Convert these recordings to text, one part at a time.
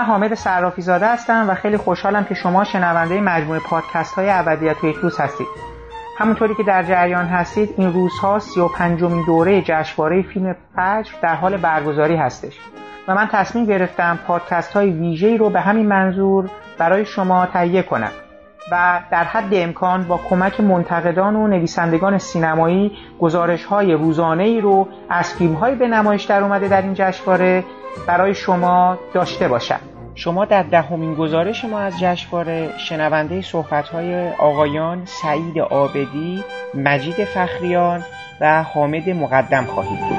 من حامد صرافی زاده هستم و خیلی خوشحالم که شما شنونده مجموعه پادکست های ابدیت یک روز هستید. همونطوری که در جریان هستید این روزها سی و پنجمین دوره جشنواره فیلم فجر در حال برگزاری هستش. و من تصمیم گرفتم پادکست های ویژه‌ای رو به همین منظور برای شما تهیه کنم و در حد امکان با کمک منتقدان و نویسندگان سینمایی گزارش های روزانه ای رو از فیلم های به نمایش در اومده در این جشنواره برای شما داشته باشم. شما در دهمین گزارش ما از جشنواره شنونده صحبت های آقایان سعید آبدی، مجید فخریان و حامد مقدم خواهید بود.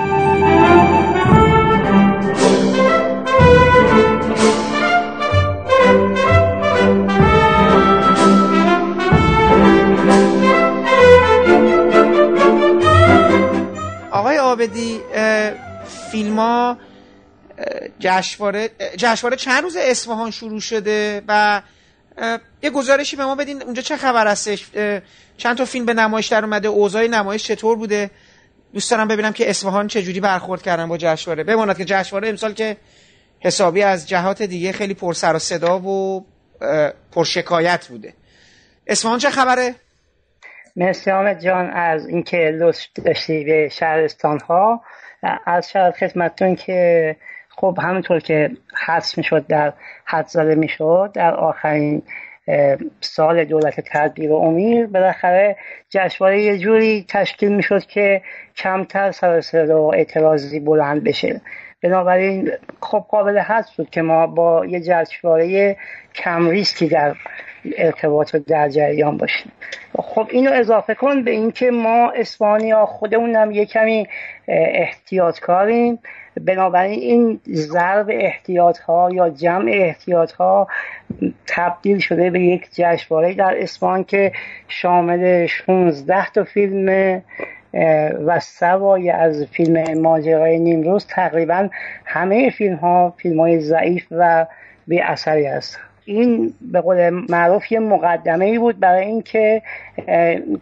آقای آبدی فیلم ها جشنواره جشنواره چند روز اصفهان شروع شده و یه گزارشی به ما بدین اونجا چه خبر هستش؟ چند تا فیلم به نمایش در اومده اوضاع نمایش چطور بوده؟ دوست دارم ببینم که اصفهان چه جوری برخورد کردن با جشنواره. بماند که جشنواره امسال که حسابی از جهات دیگه خیلی پر سر و صدا و پر شکایت بوده. اصفهان چه خبره؟ مرسی جان از اینکه لطف داشتی به شهرستان ها از شهر خدمتتون که خب همونطور که حدس می‌شد در حد زده می‌شد در آخرین سال دولت تدبیر و امیر بالاخره جشنواره یه جوری تشکیل می‌شد که کمتر سر و اعتراضی بلند بشه. بنابراین خب قابل حدس بود که ما با یه جشنواره کم ریسکی در ارتباط در جریان باشیم. خب اینو اضافه کن به اینکه ما اسپانیا خودمونم یه کمی احتیاط کاریم بنابراین این ضرب احتیاط ها یا جمع احتیاط ها تبدیل شده به یک جشنواره در اسپان که شامل 16 تا فیلم و سوای از فیلم ماجرای نیمروز تقریبا همه فیلم ها فیلم های ضعیف و بی اثری هست این به قول معروف یه مقدمه ای بود برای اینکه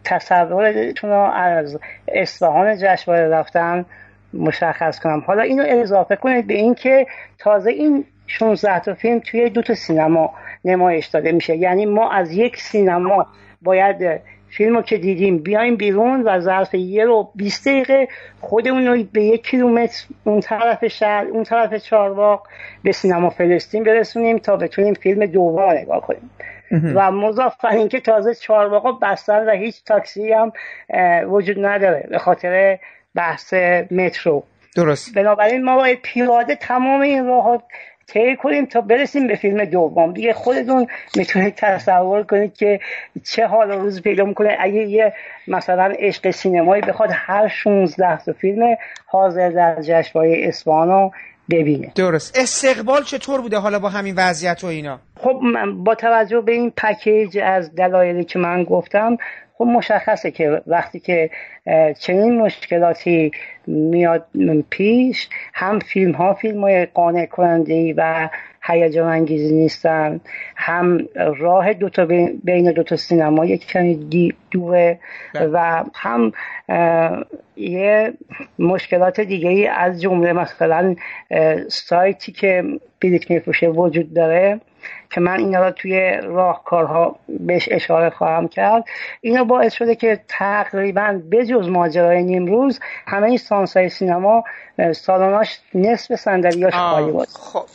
تصورتون رو از اصفهان جشنواره رفتن مشخص کنم. حالا اینو اضافه کنید به اینکه تازه این 16 تا فیلم توی دو تا سینما نمایش داده میشه. یعنی ما از یک سینما باید فیلم رو که دیدیم بیایم بیرون و ظرف یه رو 20 دقیقه خودمون رو به یک کیلومتر اون طرف شهر اون طرف چارواق به سینما فلسطین برسونیم تا بتونیم فیلم دوم نگاه کنیم. و مضاف اینکه تازه چارواق بستن و هیچ تاکسی هم وجود نداره به خاطر بحث مترو. درست. بنابراین ما باید پیاده تمام این راه طی کنیم تا برسیم به فیلم دوم. دیگه خودتون می‌تونید تصور کنید که چه حال روز پیدا می‌کنه. اگه یه مثلا عشق سینمایی بخواد هر 16 تا فیلم حاضر در جشنواره اصفهان ببینه. درست. استقبال چطور بوده حالا با همین وضعیت و اینا؟ خب با توجه به این پکیج از دلایلی که من گفتم خب مشخصه که وقتی که چنین مشکلاتی میاد پیش هم فیلم ها فیلم های قانع کننده و هیجان انگیزی نیستن. هم راه دوتا بین دوتا سینما یک کمی دوه بله. و هم یه مشکلات دیگه ای از جمله مثلا سایتی که بلیت میفروشه وجود داره که من اینا رو توی راهکارها بهش اشاره خواهم کرد. اینا باعث شده که تقریبا بجز ماجرای نیمروز همه این سانسای سینما سالاناش نصف صندلیاش خالی بود خب.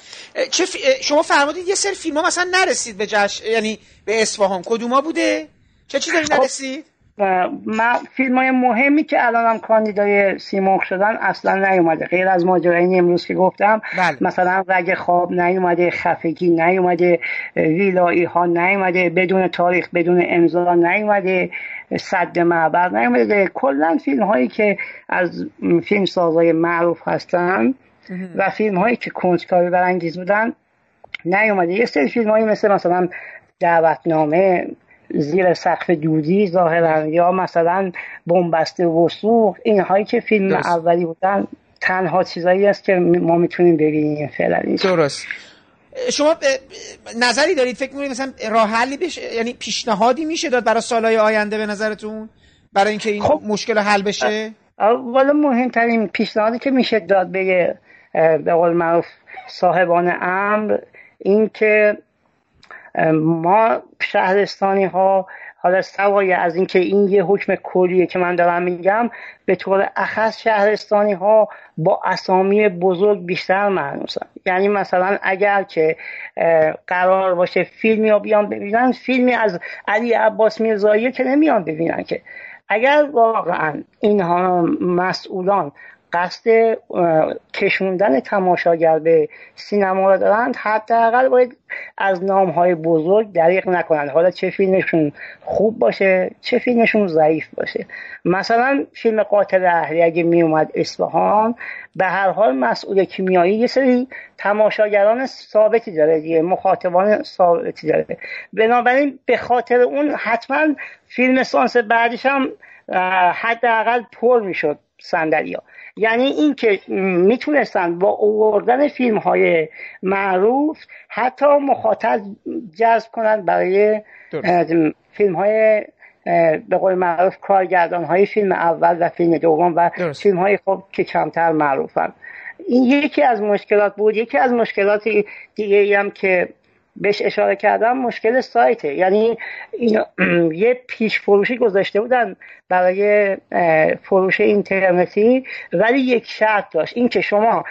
چه شما فرمودید یه سری فیلم ها مثلا نرسید به جش یعنی به اصفهان. کدوما بوده؟ چه چیزی خب... نرسید؟ من فیلم های مهمی که الان هم کاندیدای سیمرغ شدن اصلا نیومده. غیر از ماجرای امروز که گفتم. بله. مثلا رگ خواب نیومده خفگی نیومده ویلایی ها نیومده بدون تاریخ بدون امضا نیومده صد معبر نیومده. کلا فیلم هایی که از فیلم سازای معروف هستن و فیلم هایی که کنجکاوی برانگیز بودن نیومده یه سری فیلم هایی مثل مثلا دعوتنامه زیر سقف دودی ظاهرا یا مثلا بنبسته وسوق اینهایی که فیلم اولی بودن تنها چیزایی است که ما می‌تونیم ببینیم فعلا درست. شما نظری دارید؟ فکر می‌کنید مثلا راه حلی بشه یعنی پیشنهادی میشه داد برای سالهای آینده به نظرتون؟ برای اینکه این خب. مشکل حل بشه؟ والا مهمترین پیشنهادی که میشه داد به به قول معروف صاحبان امر این که ما شهرستانی ها حالا سوای از اینکه این یه حکم کلیه که من دارم میگم به طور اخص شهرستانی ها با اسامی بزرگ بیشتر معنوسن یعنی مثلا اگر که قرار باشه فیلمی ها بیان ببینن فیلمی از علی عباس میرزایی که نمیان ببینن که. اگر واقعا اینها مسئولان قصد کشوندن تماشاگر به سینما را دارند حداقل باید از نام های بزرگ دریق نکنند حالا چه فیلمشون خوب باشه چه فیلمشون ضعیف باشه. مثلا فیلم قاتل اهلی اگه می اومد اصفهان به هر حال مسئول کیمیایی یه سری تماشاگران ثابتی داره دیگه مخاطبان ثابتی داره. بنابراین به خاطر اون حتما فیلم سانس بعدش هم حداقل پر می‌شد صندلی یعنی اینکه می‌تونستن با اووردن فیلم های معروف حتی مخاطب جذب کنند برای فیلم های به قول معروف کارگردان های فیلم اول و فیلم دوم و فیلم های خب که کمتر معروفن. این یکی از مشکلات بود. یکی از مشکلات دیگه هم که بهش اشاره کردم مشکل سایته. یعنی این یه پیش فروشی گذاشته بودن برای فروش اینترنتی ولی یک شرط داشت. این که شما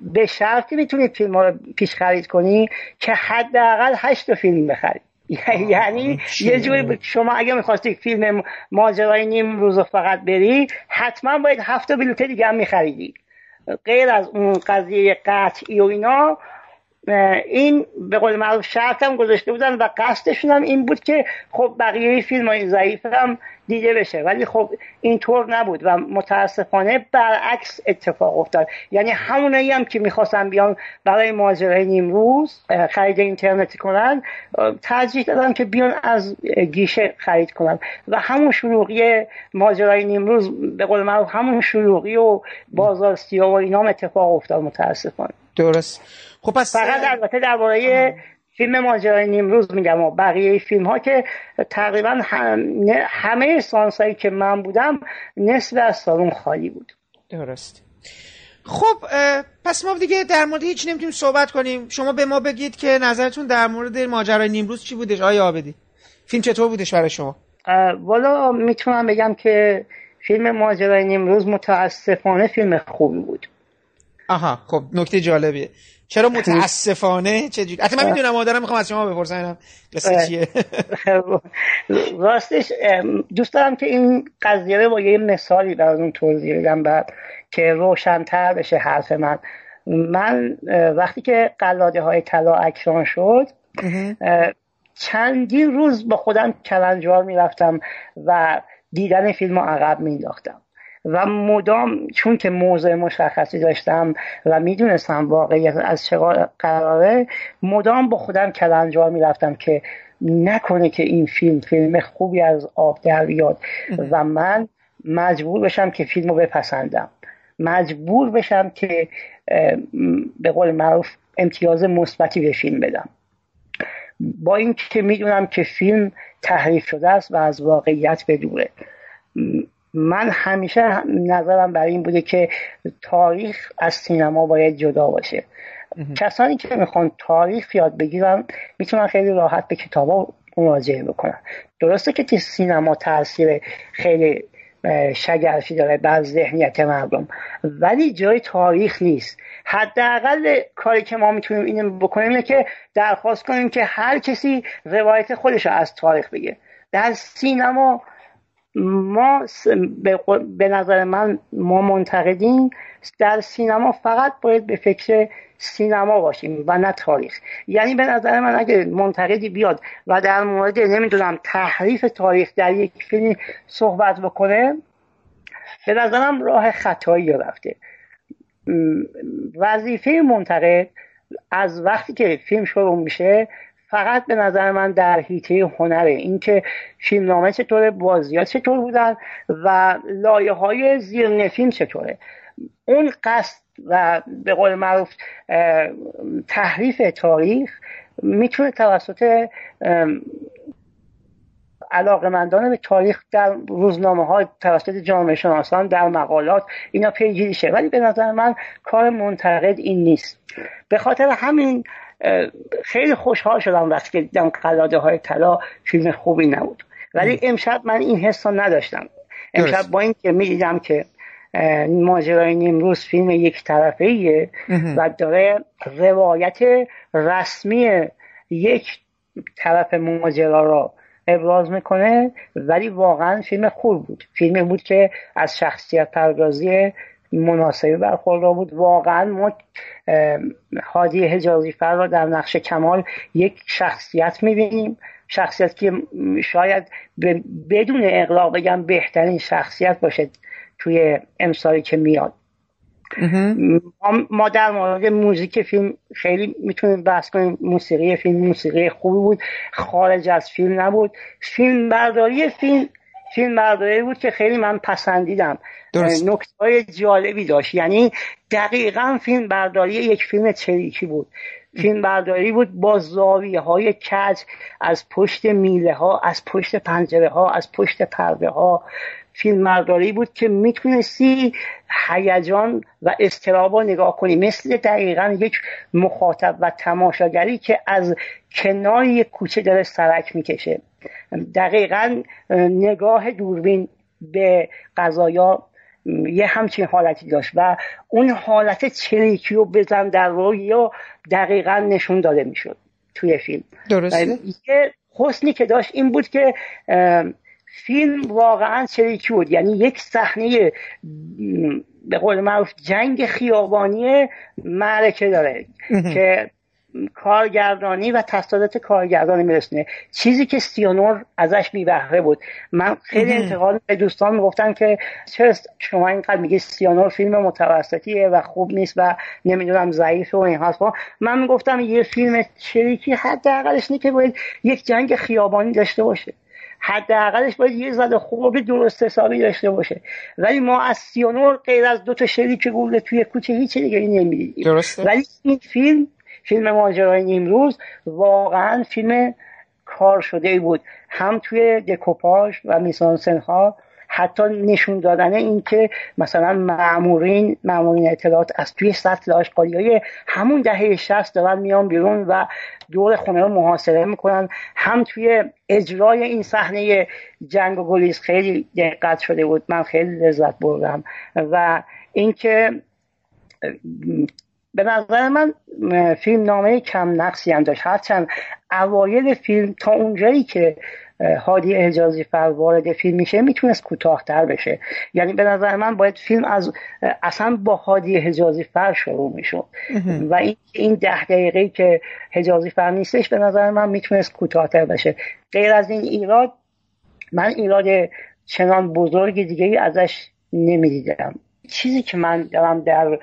به شرطی می‌تونید فیلم رو پیش خرید کنی که حداقل هشت فیلم بخرید. یعنی یه جوری شما اگه می‌خواستی فیلم ماجرای نیم روز فقط بری حتما باید هفت بلیت دیگه هم میخریدی. غیر از اون قضیه قطعی و اینا این به قول معروف شرط هم گذاشته بودن و قصدشون هم این بود که خب بقیه فیلم های ضعیف هم دیده بشه. ولی خب اینطور نبود و متاسفانه برعکس اتفاق افتاد. یعنی همونایی هم که می‌خواستن بیان برای ماجرای نیمروز خرید اینترنتی کنن ترجیح دادن که بیان از گیشه خرید کنن. و همون شروعی ماجرای نیمروز به قول معروف همون شروعی و بازار سیاه و اینا اتفاق افتاد متاسفانه. درست. خب پس فقط البته درباره فیلم ماجرای نیمروز میگم و بقیه فیلم ها که تقریبا همه سانس هایی که من بودم نصف از سالون خالی بود. درست. خب پس ما دیگه در مورد هیچ نمی‌تونیم صحبت کنیم. شما به ما بگید که نظرتون در مورد ماجرای نیمروز چی بودش؟ آیا آبدی فیلم چطور بودش برای شما؟ والا می‌تونم بگم که فیلم ماجرای نیمروز متاسفانه فیلم خوبی بود. آها خب نکته جالبیه. چرا متاسفانه چه جوری من می‌دونم مادرم می‌خوام از شما بپرسم قصه چیه؟ راستش دوست دارم که این قضیه رو با یه مثالی براتون توضیح بدم بعد که روشنتر بشه حرف من. من وقتی که قلاده های طلا اکران شد چندین روز با خودم کلنجار می‌رفتم و دیدن فیلم رو عقب مینداختم و مدام چون که موضع مشخصی داشتم و می‌دونستم واقعیت از چه قراره مدام با خودم کلنجار می‌رفتم که نکنه که این فیلم فیلم خوبی از آب در بیاد و من مجبور بشم که فیلم رو بپسندم. مجبور بشم که به قول معروف امتیاز مثبتی به فیلم بدم. با اینکه می‌دونم که فیلم تحریف شده است و از واقعیت بدوره من همیشه نظرم برای این بوده که تاریخ از سینما باید جدا باشه. کسانی که می‌خوان تاریخ یاد بگیرن می‌تونن خیلی راحت به کتابا مراجعه بکنن. درسته که سینما تاثیر خیلی شگرفی داره بر ذهنیت مردم ولی جای تاریخ نیست. حداقل کاری که ما می‌تونیم اینو بکنیم اینه که درخواست کنیم که هر کسی روایت خودش رو از تاریخ بگه. در سینما ما به نظر من ما منتقدین در سینما فقط باید به فکر سینما باشیم و نه تاریخ. یعنی به نظر من اگه منتقدی بیاد و در مورد نمی‌دونم تحریف تاریخ در یک فیلم صحبت بکنه به نظرم راه خطایی رفته. وظیفه منتقد از وقتی که فیلم شروع میشه فقط به نظر من در حیطه هنره. اینکه فیلمنامه چطوره بازیات چطور بودن و لایه های زیر فیلم چطوره. اون قصد و به قول معروف تحریف تاریخ می‌تونه توسط علاقمندان به تاریخ در روزنامه های توسط جامعه شناسان در مقالات اینا پیگیری شه. ولی به نظر من کار منتقد این نیست. به خاطر همین خیلی خوشحال شدم وقتی که دیدم قلاده های طلا فیلم خوبی نبود. ولی امشب من این حس نداشتم. امشب با اینکه می‌دیدم که ماجرای نیمروز فیلم یک طرفه ایه و داره روایت رسمی یک طرف ماجرا را ابراز می‌کنه ولی واقعا فیلم خوب بود. فیلمی بود که از شخصیت پردازی مناسبی برخوردار بود. واقعا ما حادی حجازی فر را در نقش کمال یک شخصیت می‌بینیم. شخصیت که شاید بدون اقلاق بگم بهترین شخصیت باشه توی امسالی که میاد. ما در مورد موزیک فیلم خیلی می‌تونیم بحث کنیم. موسیقی فیلم موسیقی خوبی بود. خارج از فیلم نبود. فیلم برداری فیلم فیلم برداری بود که خیلی من پسندیدم. نکته های جالبی داشت. یعنی دقیقا فیلم برداری یک فیلم چریکی بود. فیلم برداری بود با زاویه های کج از پشت میله ها از پشت پنجره ها از پشت پرده ها فیلم مرداری بود که می‌تونستی هیجان و استرابا نگاه کنی. مثل دقیقا یک مخاطب و تماشاگری که از کنار یک کوچه داره سرک می‌کشه. دقیقا نگاه دوربین به قضایا یه همچین حالتی داشت و اون حالت چریکی و بزن در روی دقیقا نشون داده می‌شد توی فیلم. درسته؟ یه حسنی که داشت این بود که فیلم واقعا چریکی بود. یعنی یک صحنه به قول معروف جنگ خیابانی معرکه داره که کارگردانی و تصادات کارگردانی میرسونه. چیزی که سیانور ازش بهره بود. من خیلی انتقاد به دوستان می‌گفتن که چرا شما اینقدر میگی سیانور فیلم متوسطیه و خوب نیست و نمی‌دونم ضعیف و این حرفا. من می‌گفتم یه فیلم چریکی حداقلش اینه که باید یک جنگ خیابانی داشته باشه. حداقلش باید یه زده خوب درست حسابی داشته باشه. ولی ما از سیانور غیر از دو تا شریک گوله توی کوچه هیچ دیگه نمی‌دیدیم. ولی این فیلم فیلم ماجرای نیمروز واقعا فیلم کار شده بود. هم توی دکوپاژ و میسانسن ها حتی نشون دادن این که مثلا معمورین معمورین اطلاعات از توی سطل آشقالی های همون دهه 60 دارن میان بیرون و دور خونه رو محاصره می‌کنن. هم توی اجرای این صحنه جنگ و گلیز خیلی دقت شده بود. من خیلی لذت بردم. و اینکه به نظر من فیلم نامه کم نقصی هم داشت. هرچند اوایل فیلم تا اونجایی که هادی احجازی فر وارد فیلم میشه می‌تونست کوتاهتر بشه. یعنی به نظر من باید فیلم از اصلا با هادی حجازی فر شروع می‌شد. و این این ده دقیقه که حجازی فر نیستش به نظر من می‌تونست کوتاهتر بشه. غیر از این ایراد من ایراد چنان بزرگ دیگه ای ازش نمی‌دیدم. چیزی که من دارم در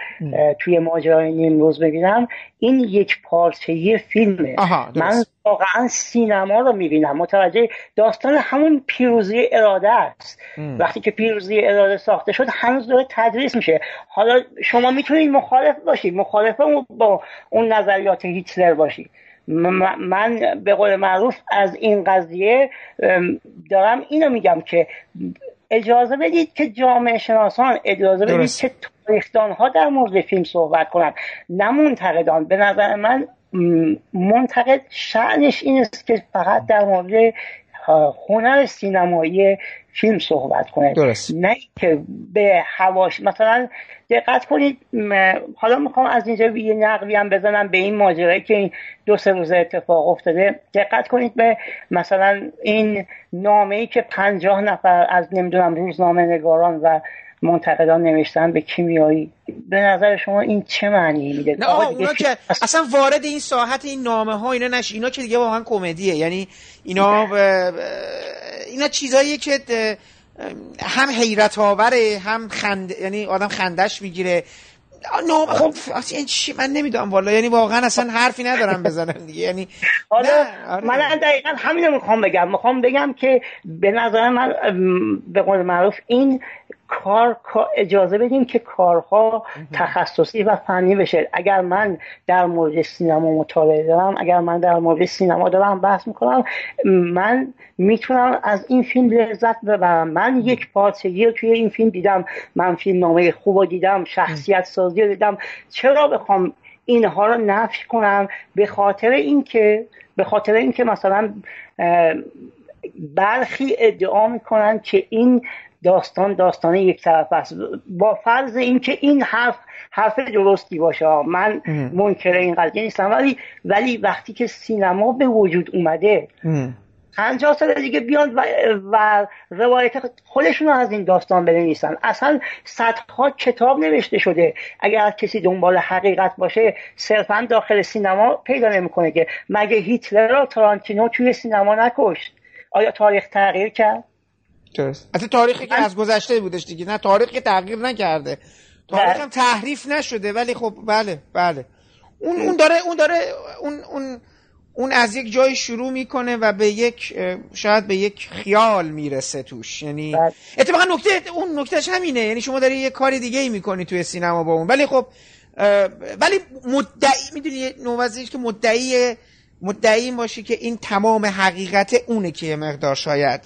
توی ماجرای نیمروز ببینم این یک پارچه فیلمه. من واقعا سینما رو می‌بینم. متوجه داستان همون پیروزی اراده است. وقتی که پیروزی اراده ساخته شد هنوز داره تدریس میشه. حالا شما می‌تونید مخالف باشید. مخالف با اون نظریات هیتلر باشید. من به قول معروف از این قضیه دارم اینو میگم که اجازه بدید که جامعه شناسان اجازه بدید که تاریخدان ها در مورد فیلم صحبت کنند نه منتقدان. به نظر من منتقد شعنش این است که فقط در مورد هنر سینمایی فیلم صحبت کنه. درست. نه که به هواش مثلا دقت کنید حالا می‌خوام از اینجا یه نقلی هم بزنم به این ماجرایی که این دو سه روز اتفاق افتاده. دقت کنید به مثلا این نامه ای که پنجاه نفر از نمی‌دونم روزنامه نگاران و منتقدان نوشتن به کیمیایی. به نظر شما این چه معنی میده؟ نه اونا که اصلا وارد این ساحت این نامه ها اینا نش اینا که دیگه واقعا کمدیه. یعنی اینا ب... اینا چیزاییه که هم حیرت آوره هم خند یعنی آدم خندش می‌گیره. نه خب این چی؟ من نمی‌دونم والا. یعنی واقعا اصلا حرفی ندارم بزنم دیگه. یعنی حالا آره. من دقیقا همینو می‌خوام بگم. می‌خوام بگم که به نظر من به قول معروف این کار اجازه بدیم که کارها تخصصی و فنی بشه. اگر من در مورد سینما مطالعه دارم اگر من در مورد سینما دارم بحث می‌کنم من می‌تونم از این فیلم لذت ببرم. من یک پارچگی رو توی این فیلم دیدم. من فیلم نامه خوب رو دیدم شخصیت سازی رو دیدم. چرا بخوام اینها رو نفی کنم؟ به خاطر اینکه به خاطر اینکه مثلا برخی ادعا می‌کنن که این داستان داستان یک طرف است. با فرض اینکه این حرف حرف درستی باشه. من منکر این قضیه نیستم. ولی ولی وقتی که سینما به وجود اومده پنجاه سال دیگه بیان و, و روایت خودشون از این داستان بنویسن. اصلا صدها کتاب نوشته شده. اگر کسی دنبال حقیقت باشه صرفا داخل سینما پیدا نمی‌کنه که مگه هیتلر را تارانتینو توی سینما نکشت؟ آیا تاریخ تغییر کرد؟ درست اصلا تاریخی که از گذشته بودش دیگه. نه تاریخی تغییر نکرده. تاریخ هم تحریف نشده ولی خب بله بله. اون اون داره اون داره اون اون اون از یک جای شروع می‌کنه و به یک شاید به یک خیال می‌رسه توش. یعنی بله. اتفاقا نکته اون نکتهش همینه. یعنی شما داری یه کار دیگه ای می‌کنی توی سینما با اون. ولی خب ولی مدعی می‌دونی نوازیش که مدعی مدعی باشی که این تمام حقیقت اونه که یه مقدار شاید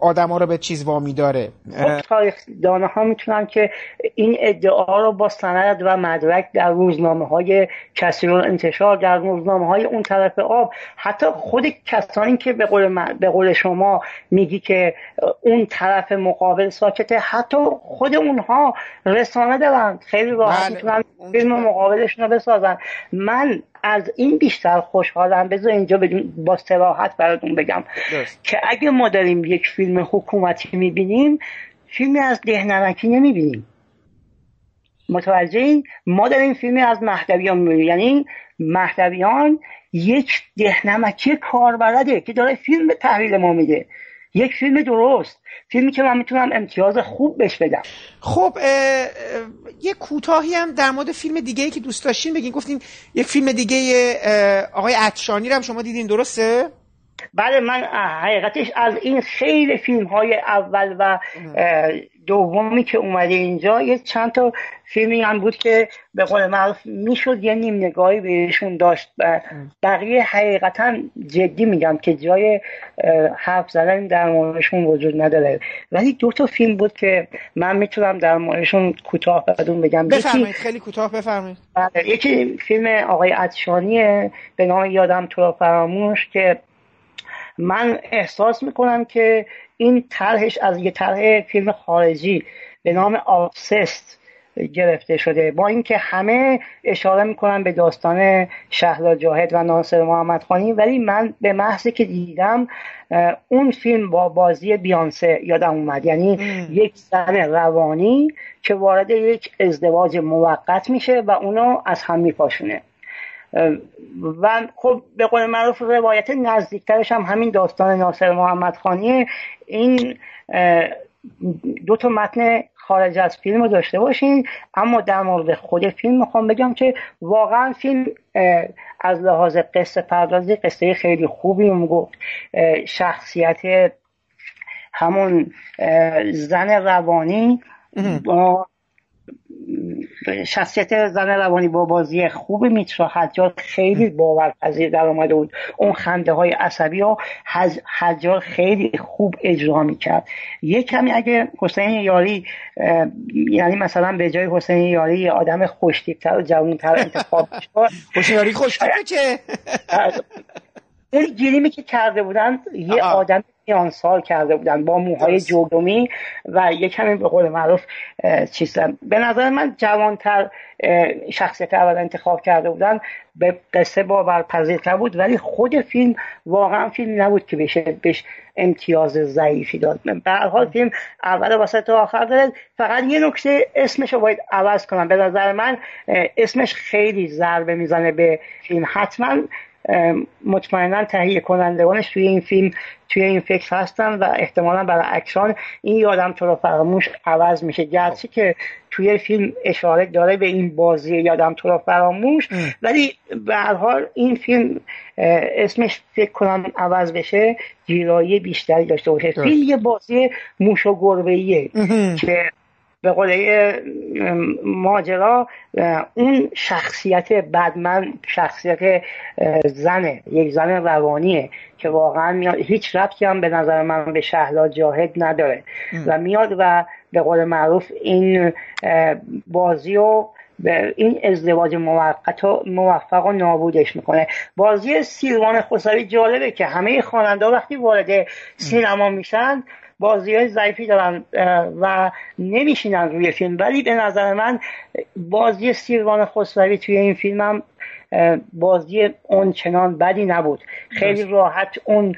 آدم ها رو به چیز وامی داره. خب، تاریخ دانه ها می‌تونن که این ادعا رو با سند و مدرک در روزنامه های کسی رو انتشار در روزنامه های اون طرف آب حتی خود کسانی که به قول, به قول شما میگی که اون طرف مقابل ساکته حتی خود اونها رسانه دارن. خیلی راحت بله. می‌تونن فیلم مقابلشون رو بسازن. من از این بیشتر خوشحالم. بذار اینجا با سراحت براتون بگم که اگه ما داریم یک فیلم حکومتی می‌بینیم فیلمی از دهنمکی نمی‌بینیم. متوجه این ما داریم فیلمی از مهدویان می‌بینیم. یعنی مهدویان یک دهنمکی کاربلده که داره فیلم به تحویل ما میده. یک فیلم درست. فیلمی که من می‌تونم امتیاز خوب بهش بدم. خب یه کوتاهی هم در مورد فیلم دیگه ای که دوست داشتین بگین. گفتیم یک فیلم دیگه آقای عطشانی رو هم شما دیدین درسته؟ بله من حقیقتش از این خیلی فیلم های اول و دومی که اومده اینجا یه چند تا فیلمی هم بود که به قول معروف می‌شد یه نیم نگاهی بهشون داشت. بقیه حقیقتا جدی میگم که جای حرف زدن در موردشون وجود نداره. ولی دو تا فیلم بود که من می‌تونم در موردشون کوتاه بدون بگم. بفرمایید خیلی کوتاه بفرمایید. بله، یکی فیلم آقای عطشانیه به نام یادم تو فراموش که من احساس می‌کنم که این طرحش از یه طرح فیلم خارجی به نام آبسست گرفته شده. با اینکه همه اشاره می‌کنن به داستان شهلا جاهد و ناصر محمد خانی ولی من به محضی که دیدم اون فیلم با بازی بیانسه یادم اومد. یعنی یک زن روانی که وارد یک ازدواج موقت میشه و اونو از هم میپاشونه. و خب به قول معروف روایت نزدیکترش هم همین داستان ناصر محمد خانی. این دو تا متن خارج از فیلم رو داشته باشین. اما در مورد خود فیلم می‌خوام بگم که واقعا فیلم از لحاظ قصه پردازی قصه خیلی خوبی گفت. شخصیت همون زن روانی با شخصیت زن روانی با بازی خوب میترا حجار خیلی باورپذیر در آمده بود. اون خنده های عصبی ها حجار خیلی خوب اجرا می‌کرد. یه کمی اگه حسین یاری یعنی مثلا به جای حسین یاری یه آدم خوشتیبتر و جوانتر انتخاب حسین یاری خوشتیبه که اون گیریمی که کرده بودن یه آدم میان سال کرده بودن با موهای جودومی و یه کمی به قول معروف چیزن به نظر من جوانتر شخصیت اول انتخاب کرده بودن. به قصه باورپذیرتر بود ولی خود فیلم واقعا فیلم نبود که بشه بهش امتیاز ضعیفی داد. به حال فیلم اول واسه تا آخر داره. فقط یه نکته اسمش رو باید عوض کنم. به نظر من اسمش خیلی ضربه می‌زنه به فیلم. حتما مطمئنا تهیه کنندگانش توی این فیلم توی این فکر هستن و احتمالا برای اکران این یادم تو رو فراموش عوض میشه. گرچه که توی فیلم اشاره داره به این بازی یادم تو را فراموش ولی به هر حال این فیلم اسمش فکر کنم عوض بشه گیرایی بیشتری داشته باشه. فیلم یه بازی موش و گربه که به قول ماجرا اون شخصیت بدمن شخصیت زنه یک زن روانیه که واقعا میاد هیچ ربطی هم به نظر من به شهلا جاهد نداره. و میاد و به قول معروف این بازی و این ازدواج موقت و موفق و نابودش می‌کنه. بازی سیلوان خسروی جالبه که همه خواننده وقتی وارد سینما میشن بازی های ضعیفی دارن و نمیشینن روی فیلم. ولی به نظر من بازی سیروان خسروی توی این فیلم هم بازی اون چنان بدی نبود. خیلی راحت اون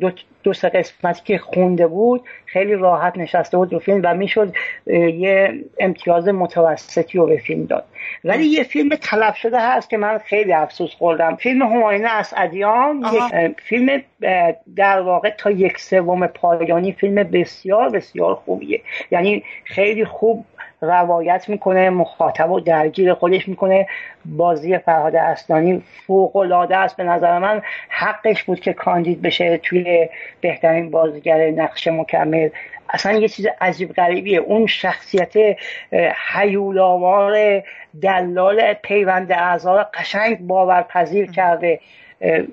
دو, دو سه قسمتی که خونده بود خیلی راحت نشسته بود رو فیلم و می‌شد یه امتیاز متوسطی رو به فیلم داد. ولی یه فیلم تلف شده هست که من خیلی افسوس خوردم. فیلم هماینه از ادیان فیلم در واقع تا یک سوم پایانی فیلم بسیار بسیار خوبیه. یعنی خیلی خوب روایت می‌کنه مخاطب و درگیر خودش می‌کنه. بازی فرهاد اصلانی فوق العاده است به نظر من. حقش بود که کاندید بشه توی بهترین بازیگر نقش مکمل. اصلا یه چیز عجیب غریبیه. اون شخصیت حیولآور دلال پیوند اعضا قشنگ باورپذیر کرده.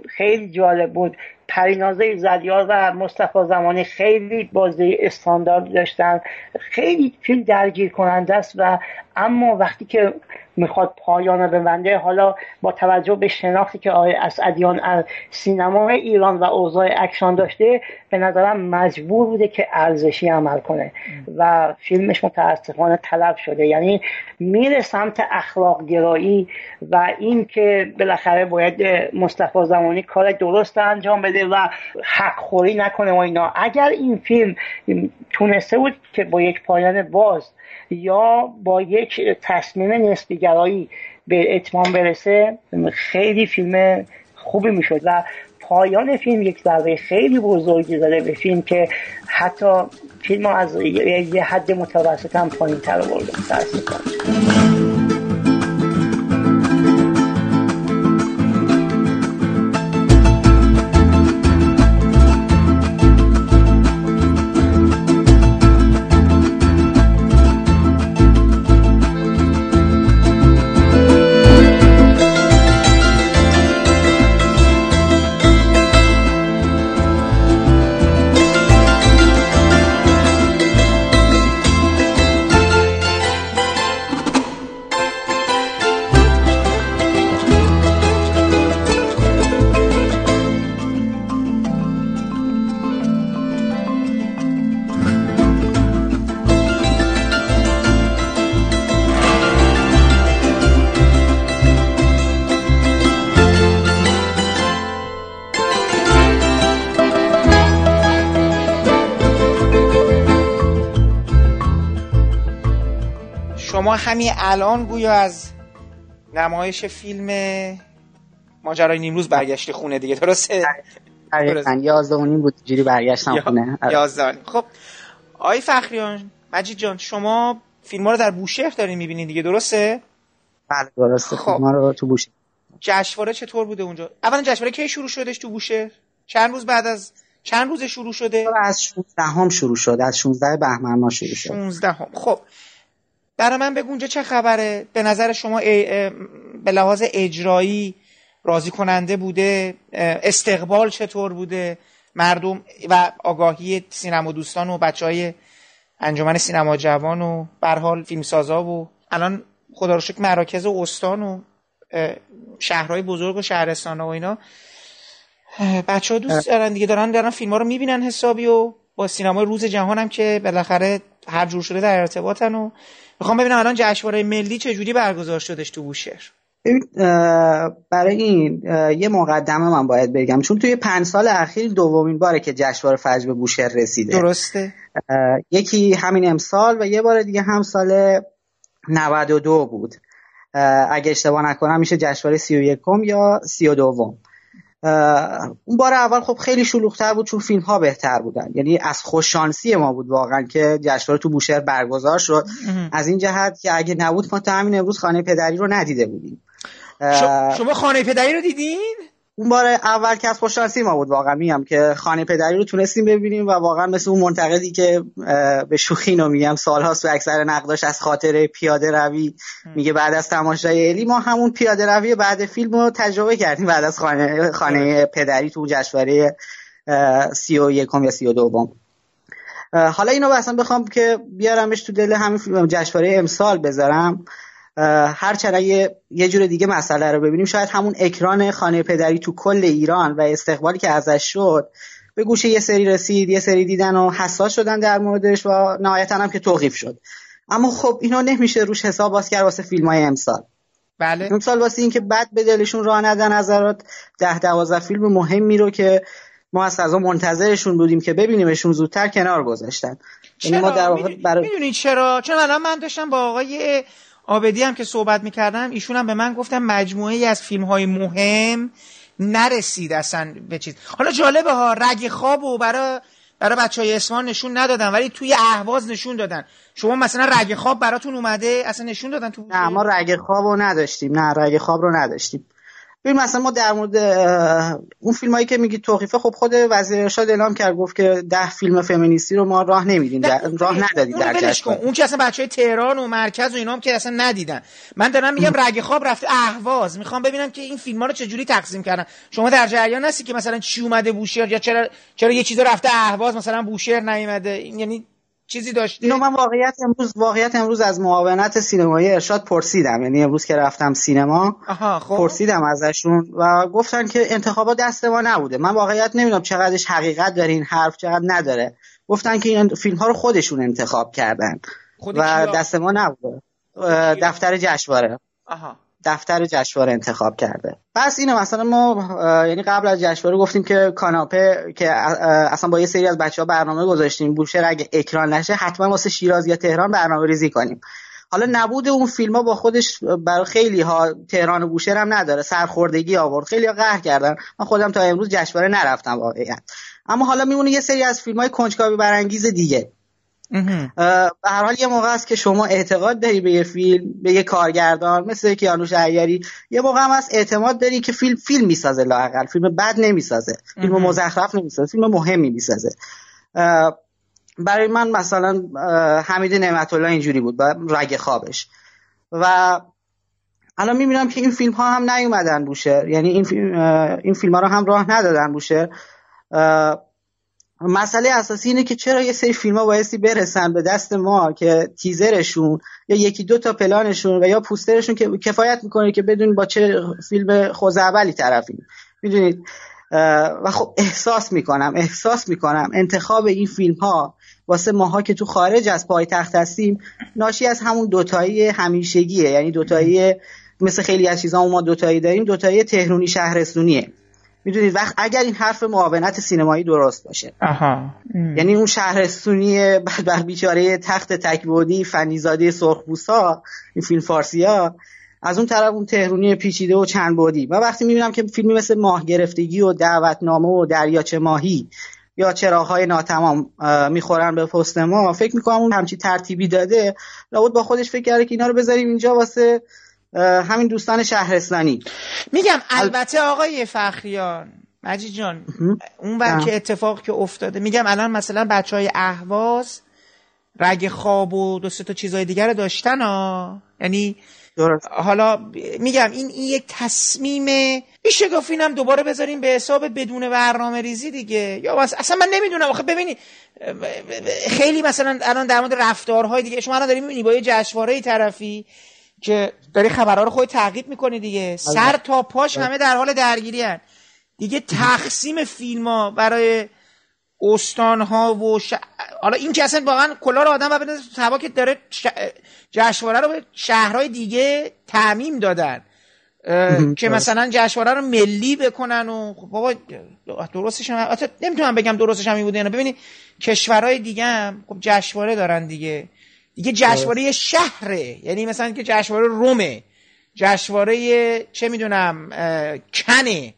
خیلی جالب بود. پرینازه زدیار و مصطفی زمانی خیلی بازی استاندارد داشتن. خیلی فیلم درگیر کننده است و اما وقتی که می‌خواد پایان ببنده حالا با توجه به شناختی که آقای اسعدیان از سینما ایران و اوضاع اکشان داشته به نظرم مجبور بوده که ارزشی عمل کنه و فیلمش متاسفانه طلب شده. یعنی میره سمت اخلاق گرایی و این که بالاخره باید مصطفی زمانی کار درست انجام بده و حق خوری نکنه و اینا. اگر این فیلم تونسته بود که با یک پایان باز یا با یک تصمیم نسبیگرایی به اتمام برسه خیلی فیلم خوبی می‌شد و پایان فیلم یک ضربه خیلی بزرگی زده به فیلم که حتی فیلم از یه حد متوسط هم پایین تر برده الان گویا از نمایش فیلم ماجرای نیمروز برگشتی خونه دیگه درسته؟ یازده و بود جوری برگشتم خونه آره. یازده خب آی فخریان مجید جان شما فیلم رو در بوشهر دارین می‌بینین دیگه درسته؟ بله درسته خب. فیلم رو تو بوشهر جشنواره چطور بوده اونجا؟ اولا جشنواره کی شروع شدش تو بوشهر؟ چند روز بعد از چند روز شروع شده؟ از 16 هم شروع شده از 16 بهمن ما شروع شد 16 هم. خب برای من بگو اونجا چه خبره؟ به نظر شما به لحاظ اجرایی راضی کننده بوده استقبال چطور بوده؟ مردم و آگاهی سینما دوستان و بچه های انجمن سینما جوان و برحال فیلمسازا و الان خدا رو شکر مراکز و استان و شهرهای بزرگ و شهرستان و اینا. بچه ها دوست دارن دیگه دارن دارن فیلم ها رو می‌بینن حسابی و با سینمای روز جهان هم که بالاخره هر جور شده در ارتباطن و می‌خوام ببینم الان جشنواره ملی چه جوری برگزار شدش تو بوشهر. برای این یه مقدمه من باید بگم. چون توی پنج سال اخیر دومین باره که جشنواره فجر به بوشهر رسیده. درسته. یکی همین امسال و یه بار دیگه هم سال 92 بود. اگه اشتباه نکنم میشه جشنواره 31 یا 32 اون بار اول خب خیلی شلوغتر بود چون فیلم ها بهتر بودن. یعنی از خوششانسی ما بود واقعا که جشنواره تو بوشهر برگزار شد. از این جهت که اگه نبود ما تا همین امروز خانه پدری رو ندیده بودیم. شما خانه پدری رو دیدین؟ اون بار اول که از خوششانسی ما بود واقعا میگم که خانه پدری رو تونستیم ببینیم و واقعا مثل اون منتقدی که به شوخی اینو میگم سالهاست و اکثر نقداش از خاطر پیاده روی میگه بعد از تماشای الی ما همون پیاده روی بعد فیلم رو تجربه کردیم بعد از خانه, خانه پدری تو جشنواره سی و یکم یا سی و دوم. حالا اینو اصلا بخوام که بیارمش تو دل همین جشنواره امسال بذارم. هر اگه یه جور دیگه مسئله رو ببینیم شاید همون اکران خانه پدری تو کل ایران و استقبالی که ازش شد به گوشه یه سری رسید یه سری دیدن و حساس شدن در موردش و نهایتا هم که توقیف شد. اما خب اینو نمیشه روش حساب باز کرد واسه فیلم های امسال. بله. امسال واسه اینکه بعد به دلشون راه ندن نظرات ده دوازده فیلم مهمی رو که ما از غذا منتظرشون بودیم که ببینیمشون زودتر کنار گذاشتن. یعنی چرا؟ ما در واقع برای... چرا؟ چون الان من داشتم با آقای آبدی هم که صحبت می‌کردم ایشون هم به من گفتم مجموعه ای از فیلم های مهم نرسید اصلا به چیز. حالا جالبه ها رگ خواب و برای برای بچه های اسمان نشون ندادن ولی توی اهواز نشون دادن. شما مثلا رگ خواب براتون اومده اصلا نشون دادن تو نه ما رگ خواب رو نداشتیم نه رگ خواب رو نداشتیم. ببین مثلا ما در مورد اون فیلم هایی که میگی توقیفه خب خود وزیر ارشاد اعلام کرد گفت که ده فیلم فمینیستی رو ما راه نمیدیم راه ندادیم در جشن. اون که اصلا بچه های تهران و مرکز و اینا هم که اصلا ندیدن. من دارم میگم رگ خواب رفته اهواز. می‌خوام ببینم که این فیلم ها رو چجوری تقسیم کردن. شما در جریان هستی که مثلا چی اومده بوشهر یا چرا چرا یه چیزا رفته اهواز مثلا بوشهر نیومده؟ یعنی چیزی داشته؟ اینو من واقعیت امروز واقعیت امروز از معاونت سینمایی ارشاد پرسیدم. یعنی امروز که رفتم سینما خب. پرسیدم ازشون و گفتن که انتخابات دست ما نبوده. من واقعیت نمی‌دونم چقدرش حقیقت داره این حرف چقدر نداره. گفتن که این فیلم ها رو خودشون انتخاب کردن و دست ما نبوده. دفتر جشنواره. آها. دفتر جشنواره انتخاب کرده. پس اینو مثلا ما یعنی قبل از جشنواره گفتیم که کاناپه که اصلا با یه سری از بچه ها برنامه گذاشتیم. بوشهر اگه اکران نشه حتما واسه شیراز یا تهران برنامه ریزی کنیم. حالا نبود اون فیلم ها با خودش برای خیلی ها تهران و بوشهر هم نداره. سرخوردگی آورد. خیلی ها قهر کردن. من خودم تا امروز جشنواره نرفتم واقعا. اما حالا میمونه یه سری از فیلم های کنجکاوی برانگیز دیگه. به هر حال یه موقع است که شما اعتقاد داری به یه فیلم به یه کارگردان مثل کیانوش عیاری یه موقع هم هست اعتماد داری که فیلم فیلم می‌سازه لاقل فیلم بد نمی‌سازه. فیلم مزخرف نمی‌سازه. فیلم مهمی می‌سازه. برای من مثلا حمید نعمت الله اینجوری بود با رگ خوابش. و الان می‌بینم که این فیلم ها هم نیومدن بوشه یعنی این فیلم, این فیلم ها رو هم راه ندادن بوشه مسئله اساسی اینه که چرا یه سری فیلم ها بایستی برسن به دست ما که تیزرشون یا یکی دو تا پلانشون و یا پوسترشون که کفایت می‌کنه که بدون با چه فیلم خوزعبلی طرفیم. می‌دونید؟ و خب احساس می‌کنم احساس می‌کنم انتخاب این فیلم ها واسه ماها که تو خارج از پایتخت هستیم ناشی از همون دوتایی همیشگیه. یعنی دوتایی مثل خیلی از چیزا ما دوتایی داریم دوتایی تهرونی شهرستونیه. می‌دونید وقت اگر این حرف معاونت سینمایی درست باشه. آها. یعنی اون شهرستونی بر بیچاره تخت تکبودی فنیزاده سرخبوسا این فیلم فارسی ها از اون طرف اون تهرونی پیچیده و چند بودی و وقتی می‌بینم که فیلمی مثل ماه گرفتگی و دعوتنامه و دریاچه ماهی یا چراغهای ناتمام می‌خورن به پست ما فکر می‌کنم اون همچی ترتیبی داده لابد با خودش فکر کرده که اینا رو بذاریم اینجا واسه همین دوستان شهرستانی. میگم البته آقای فخریان مجید جان اون بر که اتفاق که افتاده میگم الان مثلا بچه های اهواز رگ خواب و دو تا چیزهای دیگر داشتن ها یعنی حالا میگم این این یک تصمیم میشه گفت اینم دوباره بذاریم به حساب بدون برنامه ریزی دیگه. یا اصلا من نمی‌دونم آخه ببینید خیلی مثلا الان در مورد رفتارهای دیگه شما الان داریم می‌بینی با یه جشنواره طرفی که داری خبرها رو خود تعقیب می‌کنی دیگه. سر تا پاش همه در حال درگیری هن. دیگه تقسیم فیلم ها برای استان ها و ش... حالا این که اصلا واقعا کلا رو آدم ببینه تبا که داره ش... جشنواره رو به شهرهای دیگه تعمیم دادن. که مثلا جشنواره رو ملی بکنن و خب بابا درستش هم نمی‌تونم بگم درستش هم بوده ببینید کشورهای دیگه هم خب جشنواره دارن دیگه. دیگه جشنواره شهره. یعنی مثلا که جشنواره رومه. جشنواره چه می‌دونم کنه.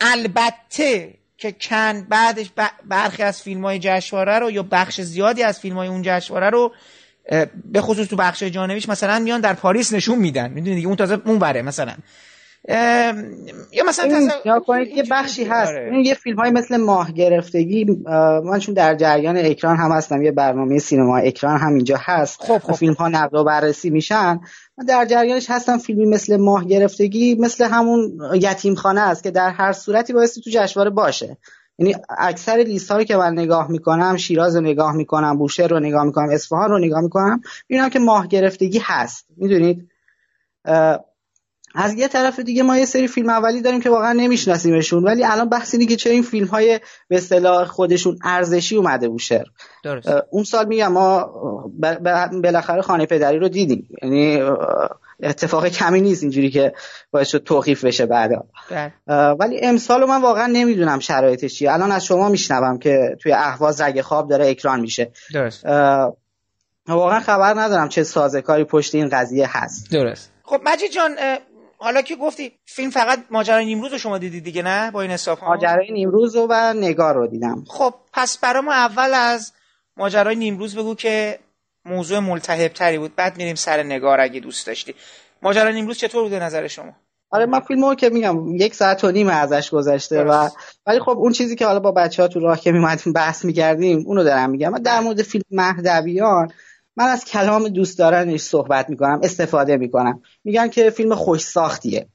البته که کن بعدش برخی از فیلم های جشنواره رو یا بخش زیادی از فیلم های اون جشنواره رو به خصوص تو بخش جانبیش مثلا میان در پاریس نشون میدن. می‌دونید اون تازه اون بره مثلا. یا مثلا یا کنید یه بخشی هست. این یه فیلم های مثل ماه گرفتگی من چون در جریان اکران هم هستم یه برنامه سینما اکران هم اینجا هست. خب خب. فیلم ها نقد و بررسی میشن. من در جریانش هستم فیلمی مثل ماه گرفتگی مثل همون یتیم خانه است که در هر صورتی بایستی تو جشنواره باشه. یعنی اکثر لیست رو که من نگاه می‌کنم شیراز رو نگاه می‌کنم بوشهر رو نگاه می‌کنم اصفهان رو نگاه می‌کنم می‌بینم که ماه گرفتگی هست. می‌دونید؟ از یه طرف دیگه ما یه سری فیلم اولی داریم که واقعا نمیشناسیمشون ولی الان بحث اینه که چه این فیلم های به اصطلاح خودشون ارزشی اومده بوشهر درست. اون سال میگم ما بالاخره خانه پدری رو دیدیم. یعنی اتفاق کمی نیست اینجوری که باعث شد توقیف بشه بعدا. بله. ولی امسال من واقعا نمی‌دونم شرایطش چیه. الان از شما میشنوم که توی اهواز رگ خواب داره اکران میشه. درست. واقعا خبر ندارم چه سازکاری پشت این قضیه هست. درست. خب مجید جان حالا که گفتی فیلم فقط ماجرای نیمروز رو شما دیدید دیگه نه؟ با این حساب ماجرای نیمروز رو و نگار رو دیدم. خب پس برای ما اول از ماجرای نیمروز بگو که موضوع ملتهب تری بود. بعد میریم سر نگار اگه دوست داشتی. ماجرای نیمروز چطور بوده نظر شما؟ آره من فیلمو که میگم یک ساعت و نیم ازش گذشته و ولی خب اون چیزی که حالا با بچه ها تو راه که میمدیم بحث می‌کردیم اونو دارم میگم. در مورد فیلم مهدویان من از کلام دوست دارنش صحبت می‌کنم استفاده می‌کنم. میگن که فیلم خوش ساختیه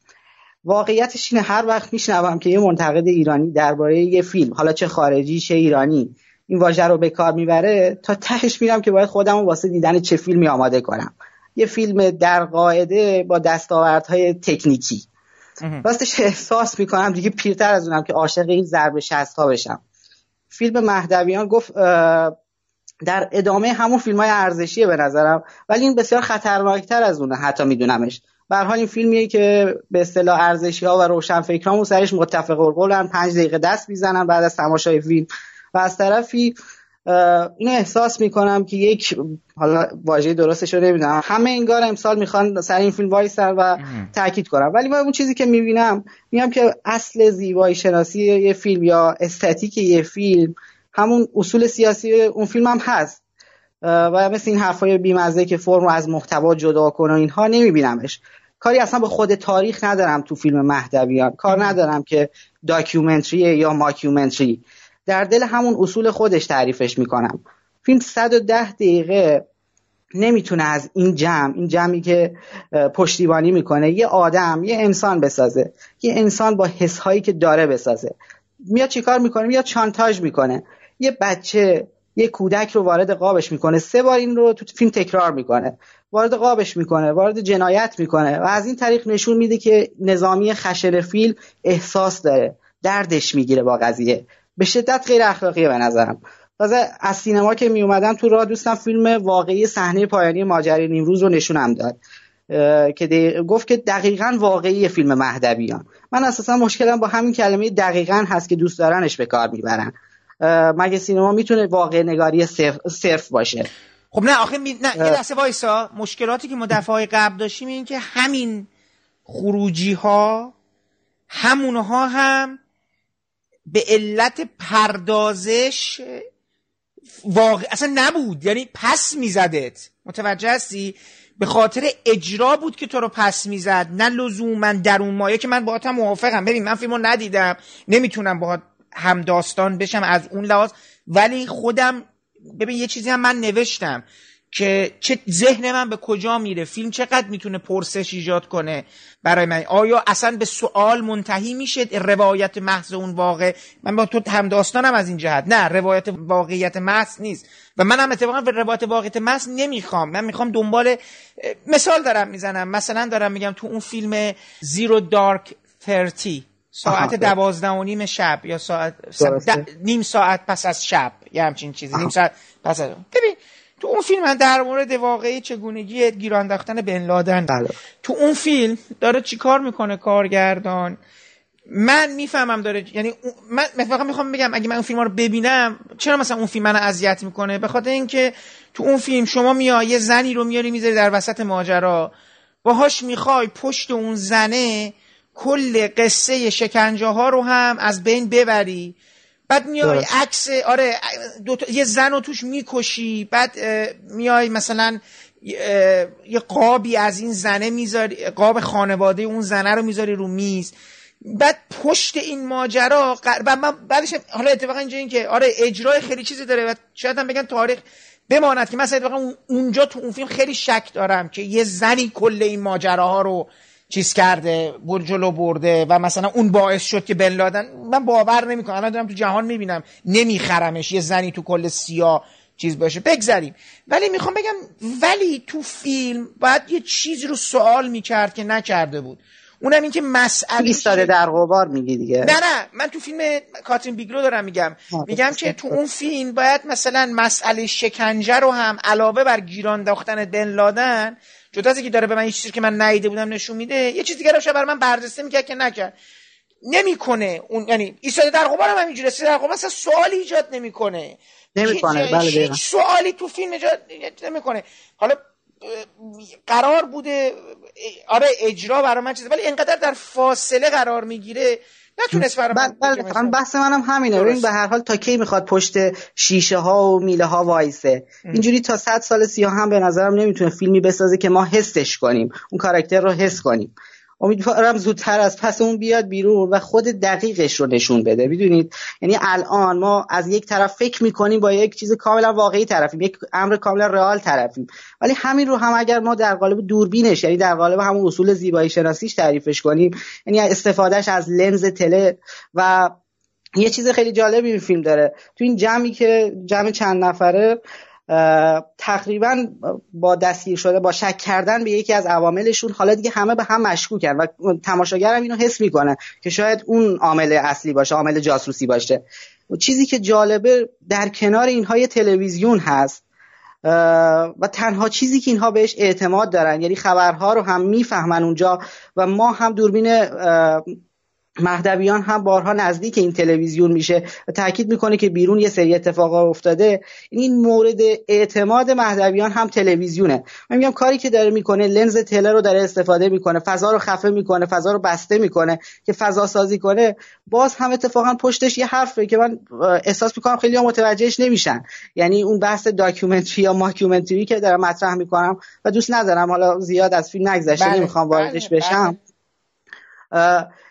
واقعیتش اینه هر وقت میشنوم که یه منتقد ایرانی درباره یه فیلم حالا چه خارجی چه ایرانی این واژه رو به کار می‌بره تا تهش میرم که باید خودم واسه دیدن چه فیلمی آماده کنم. یه فیلم در قاعده با دستاوردهای تکنیکی. راستش احساس می‌کنم دیگه پیرتر از اونم که عاشق این ضرب شست ها بشم. فیلم مهدویان گفت در ادامه همون فیلم های ارزشیه به نظرم. ولی این بسیار خطرناکتر از اونه حتی میدونمش. به حال این فیلمیه که به اصطلاح ارزشی ها و روشن فکرامون سرش متفق القولن پنج دقیقه دست می‌زنن بعد از تماشای فیلم. و از طرفی اینو احساس می‌کنم که یک حالا واژه درستش رو نمی‌دونم. همه انگار امسال می‌خوان سر این فیلم وایسن و تاکید کنم. ولی من اون چیزی که می‌بینم میگم که اصل زیبایی شناسی یه فیلم یا استتیک یه فیلم همون اصول سیاسی اون فیلم هم هست. و مثل این حرفای بیمزه که فرم رو از محتوا جدا کنه اینها نمیبینمش. کاری اصلا به خود تاریخ ندارم تو فیلم مهدویان کار ندارم که documentary یا mockumentary. در دل همون اصول خودش تعریفش می‌کنم. فیلم 110 دقیقه نمی‌تونه از این جمع این جمعی که پشتیبانی می‌کنه یه آدم یه انسان بسازه. یه انسان با حسهایی که داره بسازه. میاد چیکار می‌کنه؟ میاد چانتاژ می‌کنه. یه بچه یه کودک رو وارد قابش می‌کنه. سه بار این رو تو فیلم تکرار می‌کنه. وارد قابش می‌کنه وارد جنایت می‌کنه و از این طریق نشون میده که نظامی خشر فیلم احساس داره دردش می‌گیره با قضیه. به شدت غیر اخلاقیه به نظرم. تازه از سینما که می اومدم تو راه دوستم فیلم واقعی صحنه پایانی ماجرای نیمروز رو نشونم داد. که گفت که دقیقا واقعی فیلم مهدویان. من اساسا مشکلم با همین کلمه دقیقا هست که دوست دارنش به کار می‌برن. مگه سینما می‌تونه واقع نگاری صرف, باشه؟ خب نه آخه می... نه یه لحظه وایسا. مشکلاتی که ما دفعه قبل داشتیم این که همین خروجی ها همونها هم به علت پردازش واقع اصلا نبود. یعنی پس میزدت. متوجه هستی؟ به خاطر اجرا بود که تو رو پس می‌زد. نه لزوما در اون مایه که من باهات هم موافقم. ببین من فیلمو ندیدم. نمی‌تونم باهات هم داستان بشم از اون لحاظ. ولی خودم ببین یه چیزی هم من نوشتم که چه ذهن من به کجا میره. فیلم چقدر می‌تونه پرسش ایجاد کنه برای من؟ آیا اصلا به سوال منتهی میشه روایت محض اون واقع؟ من با تو هم داستانم از این جهت. نه روایت واقعیت محض نیست. و منم اتفاقا به روایت واقعیت محض نمی‌خوام. من می‌خوام دنبال مثال دارم می‌زنم. مثلا دارم میگم تو اون فیلم زیرو دارک 30 ساعت دوازده و نیم شب یا ساعت نیم ساعت پس از شب یه همچین چیزی. نیم ساعت پس از ببین تو اون فیلم من در مورد واقعی چگونگی گیران انداختن بن لادن. بله. تو اون فیلم داره چیکار می‌کنه کارگردان؟ من می‌فهمم داره یعنی من مثلا می‌خوام بگم اگه من اون فیلم رو ببینم چرا مثلا اون فیلم من اذیت می‌کنه؟ به خاطر اینکه تو اون فیلم شما میای یه زنی رو میاری می‌ذاری در وسط ماجرا. باهاش می‌خوای پشت اون زنه کل قصه شکنجه ها رو هم از بین ببری. بعد میای عکس آره دو یه زن رو توش می‌کشی. بعد میای مثلا یه قابی از این زنه می‌ذاری قاب خانواده اون زنه رو می‌ذاری رو میز. بعد پشت این ماجرا و من بعدش حالا اتفاقا اینجا این که آره اجرای خیلی چیزی داره و شاید هم بگن تاریخ بماند که مثلا اتفاقا اونجا تو اون فیلم خیلی شک دارم که یه زنی کل این ماجراها رو چیز کرده بر جلو برده و مثلا اون باعث شد که بن لادن من باور نمی‌کنم. الان دارم تو جهان می‌بینم نمیخرمش یه زنی تو کل سیاه چیز باشه. بگذریم. ولی می‌خوام بگم ولی تو فیلم باید یه چیزی رو سوال می‌کرد که نکرده بود. اونم این که مسئله ایستاده در غبار میگی دیگه. نه نه. من تو فیلم کاترین بیگلو دارم میگم. میگم که تو اون فیلم باید مثلا مسئله شکنجه رو هم علاوه بر گیران انداختن بن لادن جدا از اینکه داره به من یه چیزی که من ندیده بودم نشون میده یه چیز دیگه رو برای من برجسته می‌کرد که نکرد. نمی‌کنه اون یعنی ایستاده در غبار هم همینجوره در غبار اصلا سوالی ایجاد نمی‌کنه. نمی‌کنه بله هیچ سوالی تو فیلم ایجاد نمی‌کنه. حالا قرار بوده آره اجرا برای من چیزه ولی اینقدر در فاصله قرار می‌گیره نتونست برای من بله بحث منم همینه. این به هر حال تا کی می‌خواد پشت شیشه ها و میله ها وایسه. اینجوری تا صد سال سیاه هم به نظرم نمی‌تونه فیلمی بسازه که ما حسش کنیم. اون کاراکتر رو حس کنیم. امیدوارم زودتر از پس اون بیاد بیرون و خود دقیقش رو نشون بده. می‌دونید؟ یعنی الان ما از یک طرف فکر می‌کنیم با یک چیز کاملا واقعی طرفیم یک امر کاملا رئال طرفیم. ولی همین رو هم اگر ما در قالب دوربینش یعنی در قالب همون اصول زیبایی شناسیش تعریفش کنیم یعنی استفادهش از لنز تله و یه چیز خیلی جالبی این فیلم داره. تو این جمعی که جمع چند نفره تقریبا با دستگیر شده با شک کردن به یکی از عواملشون حالا دیگه همه به هم مشکوکن و تماشاگر هم اینو حس می‌کنه که شاید اون عامل اصلی باشه عامل جاسوسی باشه. چیزی که جالبه در کنار اینها تلویزیون هست و تنها چیزی که اینها بهش اعتماد دارن یعنی خبرها رو هم می‌فهمن اونجا و ما هم دوربین مهدویان هم بارها نزدیک این تلویزیون میشه و تاکید می‌کنه که بیرون یه سری اتفاقا افتاده. این مورد اعتماد مهدویان هم تلویزیونه. من میگم کاری که داره می‌کنه لنز تله رو داره استفاده می‌کنه فضا رو خفه می‌کنه فضا رو بسته می‌کنه که فضا سازی کنه. باز هم اتفاقا پشتش یه حرفه که من احساس می‌کنم خیلی ها متوجهش نمیشن. یعنی اون بحث documentary یا mockumentary که دارم مطرح می‌کنم و دوست ندارم حالا زیاد از فیلم نگذشته بله، نمی‌خوام واردش بله، بشم. بله.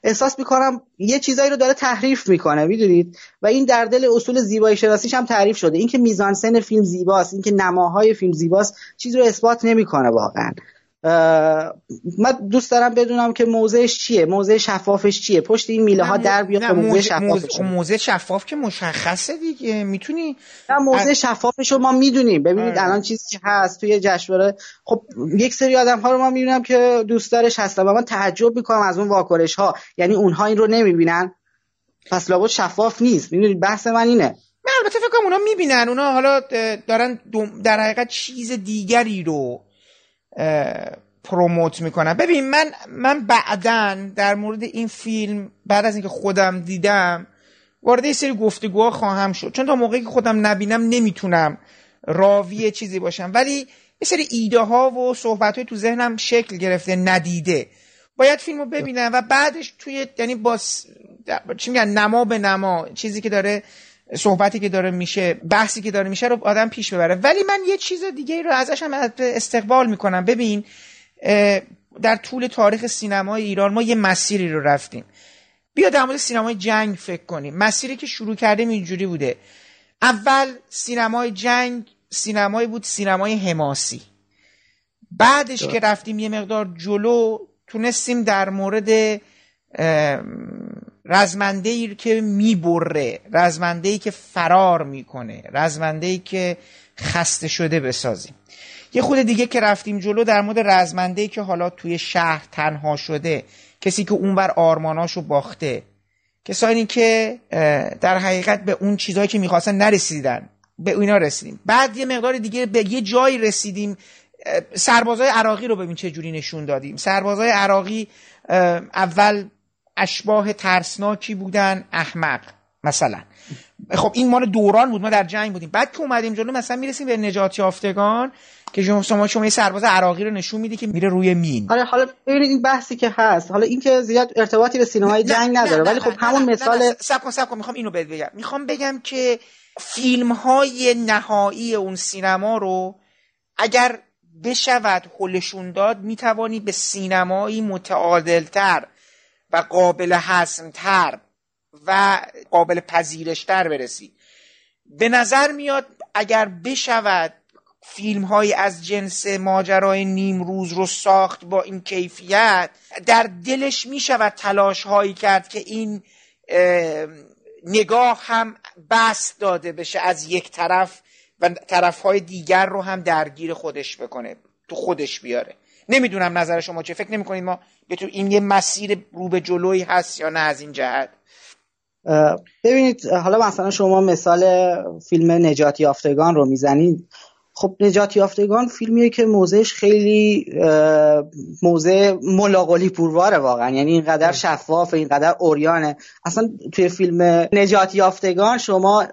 احساس می‌کنم یه چیزایی رو داره تحریف می‌کنه می‌دونید؟ و این در دل اصول زیبایی شناسیش هم تعریف شده. اینکه میزانسن فیلم زیباست اینکه نماهای فیلم زیباست چیزی رو اثبات نمی‌کنه واقعا. من دوست دارم بدونم که موضعش چیه موضع شفافش چیه؟ پشت این میله ها در بیاد خب موضع شفافش موضع شفاف که مشخصه دیگه. می‌تونی نه موضع شفافش رو ما می‌دونیم. ببینید آره. الان چیزی که هست توی جشنواره. خب یک سری آدم ها رو ما می‌بینم که دوست دارش هستن و من تعجب می‌کنم از اون واکنش ها یعنی اونها این رو نمی‌بینن. پس لابد شفاف نیست. می‌دونید بحث من اینه. من البته فکر کنم اونا می‌بینن. اونا حالا دارن در حقیقت چیز دیگری رو پروموت می‌کنم. ببین من من بعدا در مورد این فیلم بعد از اینکه خودم دیدم وارد یه سری گفتگوها خواهم شد. چون تا موقعی که خودم نبینم نمی‌تونم راوی چیزی باشم. ولی یه سری ایده ها و صحبت های تو ذهنم شکل گرفته ندیده. باید فیلم رو ببینم و بعدش توی یعنی با چی میگن؟ نما به نما چیزی که داره صحبتی که داره میشه بحثی که داره میشه رو آدم پیش ببره. ولی من یه چیز دیگه رو ازش هم استقبال می‌کنم. ببین در طول تاریخ سینمای ایران ما یه مسیری رو رفتیم. بیا در مورد سینمای جنگ فکر کنیم. مسیری که شروع کردیم اینجوری بوده. اول سینمای جنگ سینمایی بود سینمای حماسی. بعدش که رفتیم یه مقدار جلو تونستیم در مورد رزمنده ای که می‌بره رزمنده ای که فرار می‌کنه رزمنده ای که خسته شده بسازیم. یه خود دیگه که رفتیم جلو در مورد رزمنده ای که حالا توی شهر تنها شده کسی که اونور آرماناشو باخته کسانی که در حقیقت به اون چیزهایی که می‌خواستن نرسیدن به اینا رسیدیم. بعد یه مقدار دیگه به یه جایی رسیدیم. سربازای عراقی رو ببین چه جوری نشون دادیم. سربازای عراقی اول اشباه ترسناکی بودن احمق مثلا. خب این مال دوران بود ما در جنگ بودیم. بعد که اومدیم جلو مثلا می‌رسیم به نجات یافتگان که شما شما یه سرباز عراقی رو نشون میدی که میره روی مین. آره حالا ببینید این بحثی که هست. حالا این که زیاد ارتباطی به سینمای جنگ نداره ولی خب همون مثال سب کن سب کن می‌خوام اینو بگم. می‌خوام بگم که فیلم های نهایی اون سینما رو اگر بشود حلشون داد می‌توانی به سینمایی متعادلتر و قابل حسنتر و قابل پذیرشتر برسی. به نظر میاد اگر بشود فیلم های از جنس ماجرای نیمروز رو ساخت با این کیفیت در دلش می شود تلاش هایی کرد که این نگاه هم بس داده بشه از یک طرف و طرف های دیگر رو هم درگیر خودش بکنه. تو خودش بیاره. نمی‌دونم نظر شما چه فکر نمی ما به تو این یه مسیر رو به جلوی هست یا نه از این جهت؟ ببینید حالا مثلا شما مثال فیلم نجات یافتگان رو می‌زنید. خب نجات یافتگان فیلمیه که موضعش خیلی موضع ملاقلی پورواره واقعا. یعنی اینقدر شفاف اینقدر اوریانه. اصلا توی فیلم نجات یافتگان شما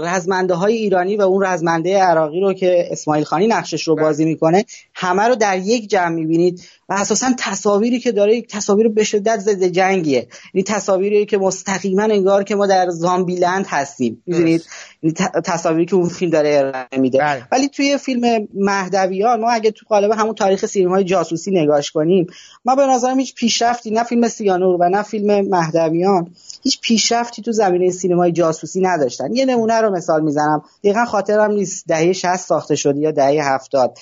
رزمنده های ایرانی و اون رزمنده عراقی رو که اسماعیل خانی نقشش رو بله. بازی می‌کنه همه رو در یک جمع می‌بینید و اساسا تصاویری که داره یک تصاویر به شدت ضد جنگیه. این تصاویری که مستقیما انگار که ما در زامبیلند هستیم. می‌دونید؟ این تصاویری که اون فیلم داره ارائه میده. بله. ولی توی فیلم مهدویان ما اگه تو قالب همون تاریخ سینمای جاسوسی نگاش کنیم ما به نظرم هیچ پیشرفتی نه فیلم سیانور و نه فیلم مهدویان هیچ پیشرفتی تو زمینه سینمای جاسوسی نداشتن. یه نمونه رو مثال می‌زنم. دقیقا خاطرم نیست. دهه 60 ساخته شده یا دهه 70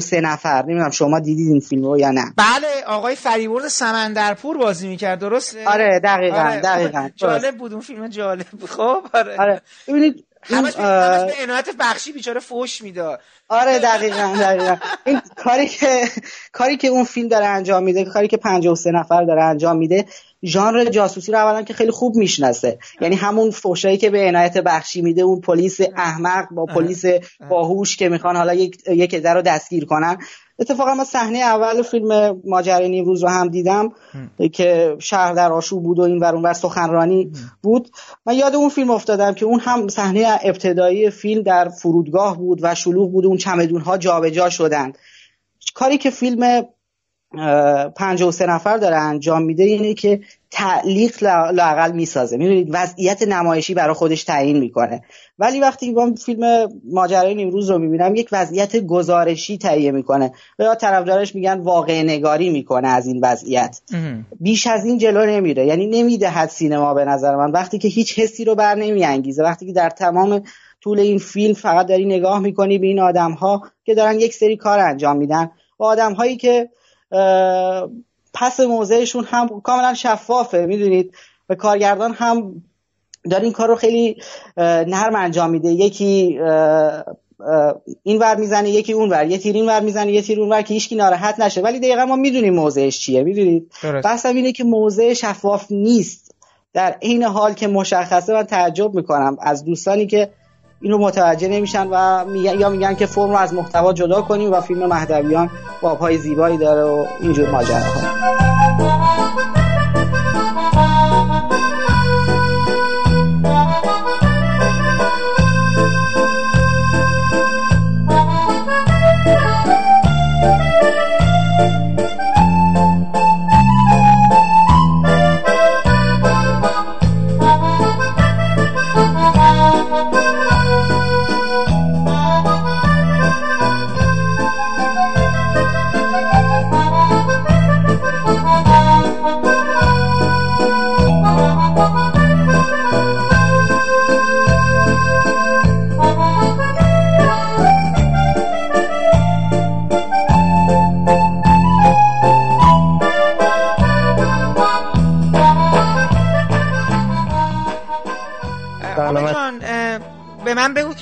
سه نفر. نمی‌دونم شما دیدید این فیلم رو یا نه. بله آقای فریبرد سمندرپور بازی می‌کرد درسته آره دقیقا آره. دقیقا جالب بود اون فیلم جالب خب آره, آره. ببینید همش به عنایت بخشی بیچاره فوش می‌داد. آره دقیقا دقیقا. این کاری که کاری که اون فیلم داره انجام میده کاری که سه نفر داره انجام میده ژانر جاسوسی رو اولا که خیلی خوب می‌شناسه. یعنی همون فوشایی که به عنایت بخشی میده اون پلیس احمق با پلیس باهوش که می‌خوان حالا یک یک رو دستگیر کنن. اتفاقا من صحنه اول فیلم ماجرای نیمروز رو هم دیدم که شهر در آشوب بود و این ور اونور سخنرانی بود. من یاد اون فیلم افتادم که اون هم صحنه ابتدایی فیلم در فرودگاه بود و شلوغ بود اون چمدون ها جابجا شدن کاری که فیلم سه نفر داره انجام میده اینه که تعلیق لاقل می‌سازه. می‌دونید وضعیت نمایشی برای خودش تعیین می‌کنه. ولی وقتی من فیلم ماجرای نیمروز رو می‌بینم یک وضعیت گزارشی تهیه می‌کنه و یا طرفدارش میگن واقع نگاری می‌کنه از این وضعیت. بیش از این جلو نمیره. یعنی نمی‌دهد سینما به نظر من. وقتی که هیچ حسی رو بر نمیانگیزه. وقتی که در تمام طول این فیلم فقط داری نگاه می‌کنی به این آدم ها که دارن یک سری کار انجام میدن. و آدم هایی که پس موضعشون هم کاملا شفافه می‌دونید. و کارگردان هم داره این کار رو خیلی نرم انجام میده. یکی این ور می‌زنه یکی اون ور. یه تیر این ور می‌زنه یه تیر اون ور که هیچکی ناراحت نشه. ولی دقیقا ما می‌دونیم موضعش چیه می‌دونید؟ بحثم اینه که موضع شفاف نیست. در این حال که مشخصه من تعجب می‌کنم از دوستانی که اینو متوجه نمیشن و میگن یا میگن که فرم رو از محتوا جدا کنیم و فیلم مهدویان بابهای زیبایی داره و اینجور ماجراها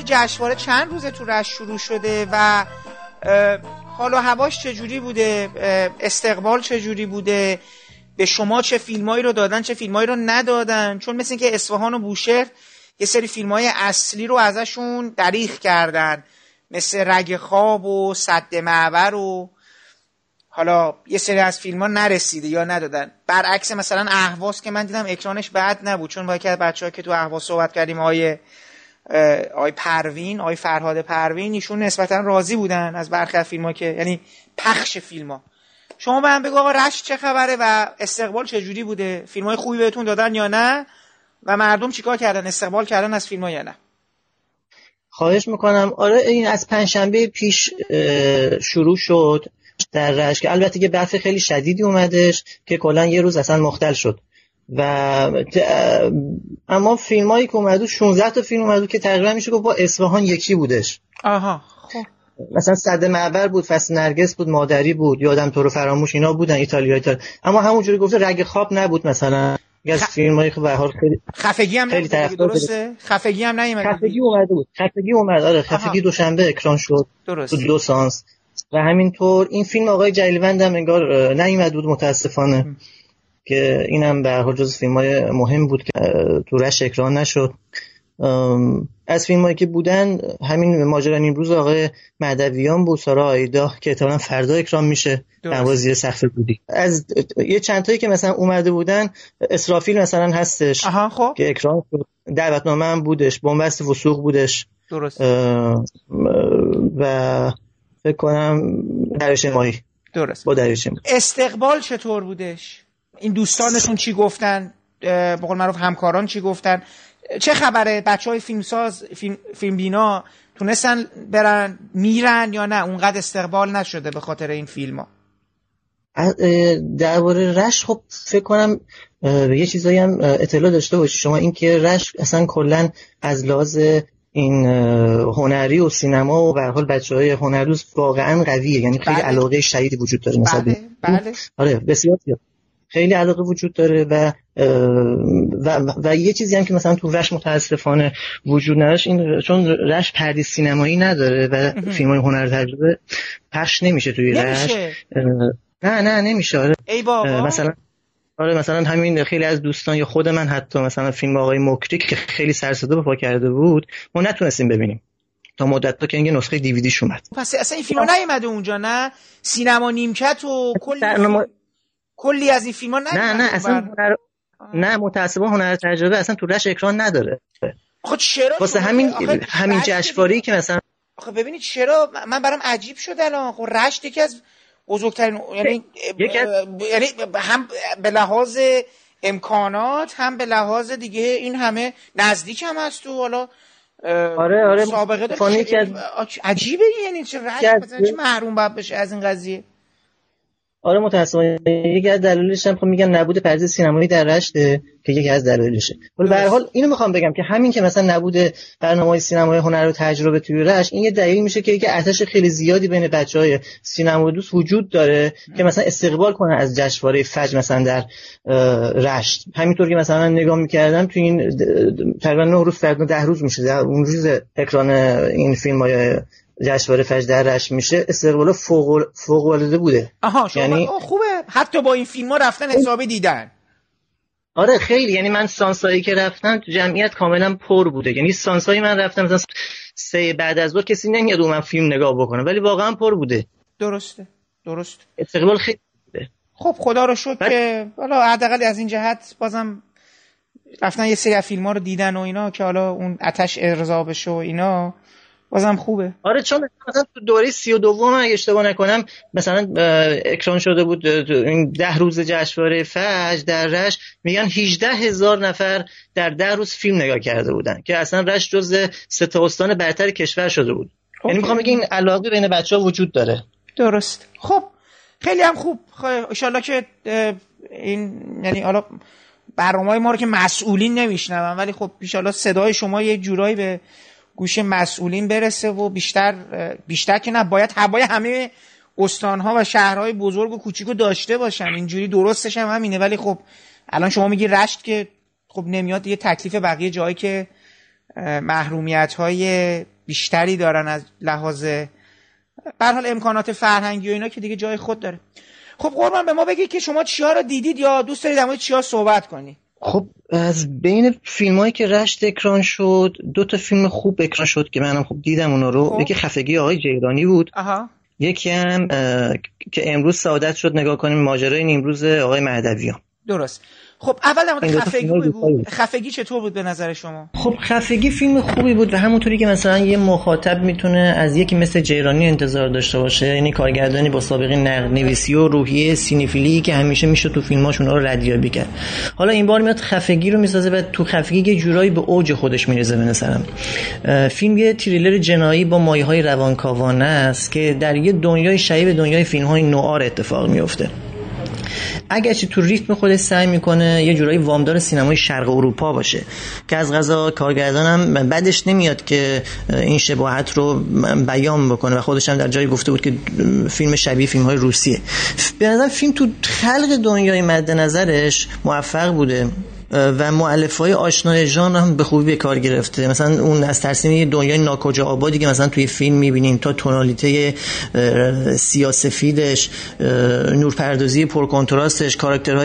جشنواره چند روزه تو رش شروع شده و حالا هواش چجوری بوده؟ استقبال چجوری بوده؟ به شما چه فیلمایی رو دادن چه فیلمایی رو ندادن؟ چون مثل که اصفهان و بوشهر یه سری فیلم های اصلی رو ازشون دریخ کردن مثل رگ خواب و صد معبر و حالا یه سری از فیلم ها نرسیده یا ندادن. برعکس مثلا اهواز که من دیدم اکرانش بعد نبود چون با بچه ها که تو اهواز صحبت کردیم آیه آی پروین آی فرهاد پروین ایشون نسبتا راضی بودن از برخی از فیلم که یعنی پخش فیلم ها شما به هم بگو آقا رشت چه خبره و استقبال چه جوری بوده؟ فیلم های خوبی بهتون دادن یا نه؟ و مردم چیکار کردن؟ استقبال کردن از فیلم یا نه؟ خواهش می‌کنم. آره این از پنجشنبه پیش شروع شد. در که البته که برف خیلی شدیدی اومدش که کلا یه روز اصلا مختل شد. و اما فیلم هایی که اومدو 16 تا فیلم اومدو که تقریبا میشه که با اصفهان یکی بودش. آها خب. مثلا صد معبر بود فصل نرگس بود مادری بود یادم تو رو فراموش اینا بودن ایتالیا ایتالیا. اما همونجوری گفته رگ خواب نبود مثلا. از خ... فیلم به حال خیلی خفگی هم خیلی درسته؟ خفگی هم نیومد. خفگی اومده بود. خفگی اومد آره خفگی دوشنبه اکران شد. درست دو سانس. و همینطور این فیلم آقای جلیوند هم انگار نیومد بود متاسفانه. م. که اینم به هر جز فیلم های مهم بود که تو رش اکران نشد. از فیلم هایی که بودن همین ماجرا امروز آقای مدویان بود سارا آیدا که احتمالا فردا اکرام میشه. نوازی سخت بودی. از یه چند تایی که مثلا اومده بودن اسرافیل مثلا هستش آها خب. که اکرام شد. دعوتنامه هم بودش. بنبست وسوق بودش. درست. و فکر کنم درش ماهی درست. با ماهی استقبال چطور بودش؟ این دوستانتون چی گفتن؟ به قول معروف همکاران چی گفتن؟ چه خبره؟ بچه های فیلمساز فیلم, فیلم بینا تونستن برن میرن یا نه؟ اونقدر استقبال نشده به خاطر این فیلم ها درباره رش خب فکر کنم یه چیزایی هم اطلاع داشته باشی. شما اینکه رش اصلا کلا از لحاظ این هنری و سینما و به حال بچه های هنرروز واقعا قویه. یعنی خیلی بله. علاقه شدیدی وجود داره مثلا بله بله. آره بسیار زیاد. خیلی علاقه وجود داره و و, و یه چیزی هم که مثلا تو رش متاسفانه وجود نداشت این چون رش پردیس سینمایی نداره و فیلم های هنر تجربه پخش نمیشه توی رش نه نه نمیشه. آره. ای بابا. مثلا آره مثلا همین خیلی از دوستان یا خود من حتی مثلا فیلم آقای مکری که خیلی سرصدا به پا کرده بود ما نتونستیم ببینیم. تا مدت تا که این نسخه دیویدیش اومد. پس اصلا این فیلم نیومده اونجا نه؟ سینما نیمکت و کلی. کلی از این فیلم ها نه نه اصلا هنر... نه متاسفانه هنر تجربه اصلا تو رش اکران نداره. خب چرا؟ واسه همین همین جشنواره که مثلا آخه ببینید چرا؟ من برام عجیب شد الان. خب رشت یکی از بزرگترین یعنی یعنی هم به لحاظ امکانات هم به لحاظ دیگه این همه نزدیک هم هست تو حالا آره آره. سابقه داره. عجیبه یعنی چه رشت چه محروم باید بشه از این قضیه؟ آره متاسفانه. یکی از دلایلش هم خب میگن نبود پردیس سینمایی در رشته که یکی از دلایلشه. ولی به هر حال اینو می‌خوام بگم که همین که مثلا نبود برنامه‌های سینمای هنر و تجربه توی رشت این یه دلیل میشه که یکی ارتش خیلی زیادی بین بچهای سینما دوست وجود داره که مثلا استقبال کنه از جشنواره فجر مثلا در رشت. همینطور که مثلا نگاه می‌کردم تو این تقریبا 9 روز فردا 10 روز میشه در اون روز اکران این فیلم‌های جشنواره فجر درش میشه استقبال فوق فوق العاده بوده. آها شما یعنی خوبه. حتی با این فیلم ها رفتن حسابی دیدن. آره خیلی. یعنی من سانسایی که رفتم جمعیت کاملا پر بوده. یعنی سانسایی من رفتم مثلا سه بعد از ظهر کسی نمیاد من فیلم نگاه بکنه ولی واقعا پر بوده. درسته. درست استقبال خیلی بوده. خب خدا رو شد بس... که حالا حداقل از این جهت بازم رفتن یه سری فیلم ها رو دیدن و اینا که حالا اون آتش ارضا بشه و اینا. بازم خوبه. آره چون مثلا تو دوره سی و دوم اگه اشتباه نکنم مثلا اکران شده بود این ده روز جشنواره فجر در رش میگن 18 هزار نفر در ده روز فیلم نگاه کرده بودن که اصلا رش جز سه استان برتر کشور شده بود. یعنی می‌خوام بگم این علاقه بین بچه ها وجود داره. درست. خب خیلی هم خوب. ان که این یعنی حالا برنامه ما رو که مسئولین نمیشنون ولی خب ان صدای شما یه جورایی به گوش مسئولین برسه و بیشتر بیشتر که نه باید هوای همه استانها و شهرهای بزرگ و کوچیک داشته باشن. اینجوری درستش هم همینه. ولی خب الان شما میگی رشت که خب نمیاد یه تکلیف بقیه جایی که محرومیت های بیشتری دارن از لحاظ بر حال امکانات فرهنگی و اینا که دیگه جای خود داره. خب قربان به ما بگید که شما چیا رو دیدید یا دوست دارید مورد چیا صحبت کنی؟ خب از بین فیلم هایی که رشت اکران شد دو تا فیلم خوب اکران شد که منم خوب دیدم اونا رو خب. یکی خفگی آقای جیرانی بود آها. یکی هم که امروز سعادت شد نگاه کنیم ماجرای نیمروز آقای مهدویان درست خب اول در خفگی بود. خفگی چطور بود به نظر شما؟ خب خفگی فیلم خوبی بود و همونطوری که مثلا یه مخاطب می‌تونه از یکی مثل جیرانی انتظار داشته باشه یعنی کارگردانی با سابقه نقد نویسی و روحیه سینفیلی که همیشه میشه تو فیلماش اونها رو ردیابی کرد. حالا این بار میاد خفگی رو می‌سازه و تو خفگی یه جورایی به اوج خودش میرزه به نظرم. فیلم یه تریلر جنایی با مایه های روانکاوانه است که در یه دنیای شبیه دنیای فیلم های نوار اتفاق میفته اگرچه تو ریتم خودش سعی می‌کنه یه جورایی وامدار سینمای شرق اروپا باشه که از غذا کارگردانم بعدش نمیاد که این شباهت رو بیان بکنه و خودش هم در جایی گفته بود که فیلم شبیه فیلم های روسیه. به نظر فیلم تو خلق دنیای مد نظرش موفق بوده. و معلف های آشنای جان هم به خوبی به کار گرفته. مثلا اون از ترسیم دنیای ناکجا آبادی که مثلا توی فیلم می‌بینیم. تا تونالیته سیاسفیدش نورپردازی پرکنتراستش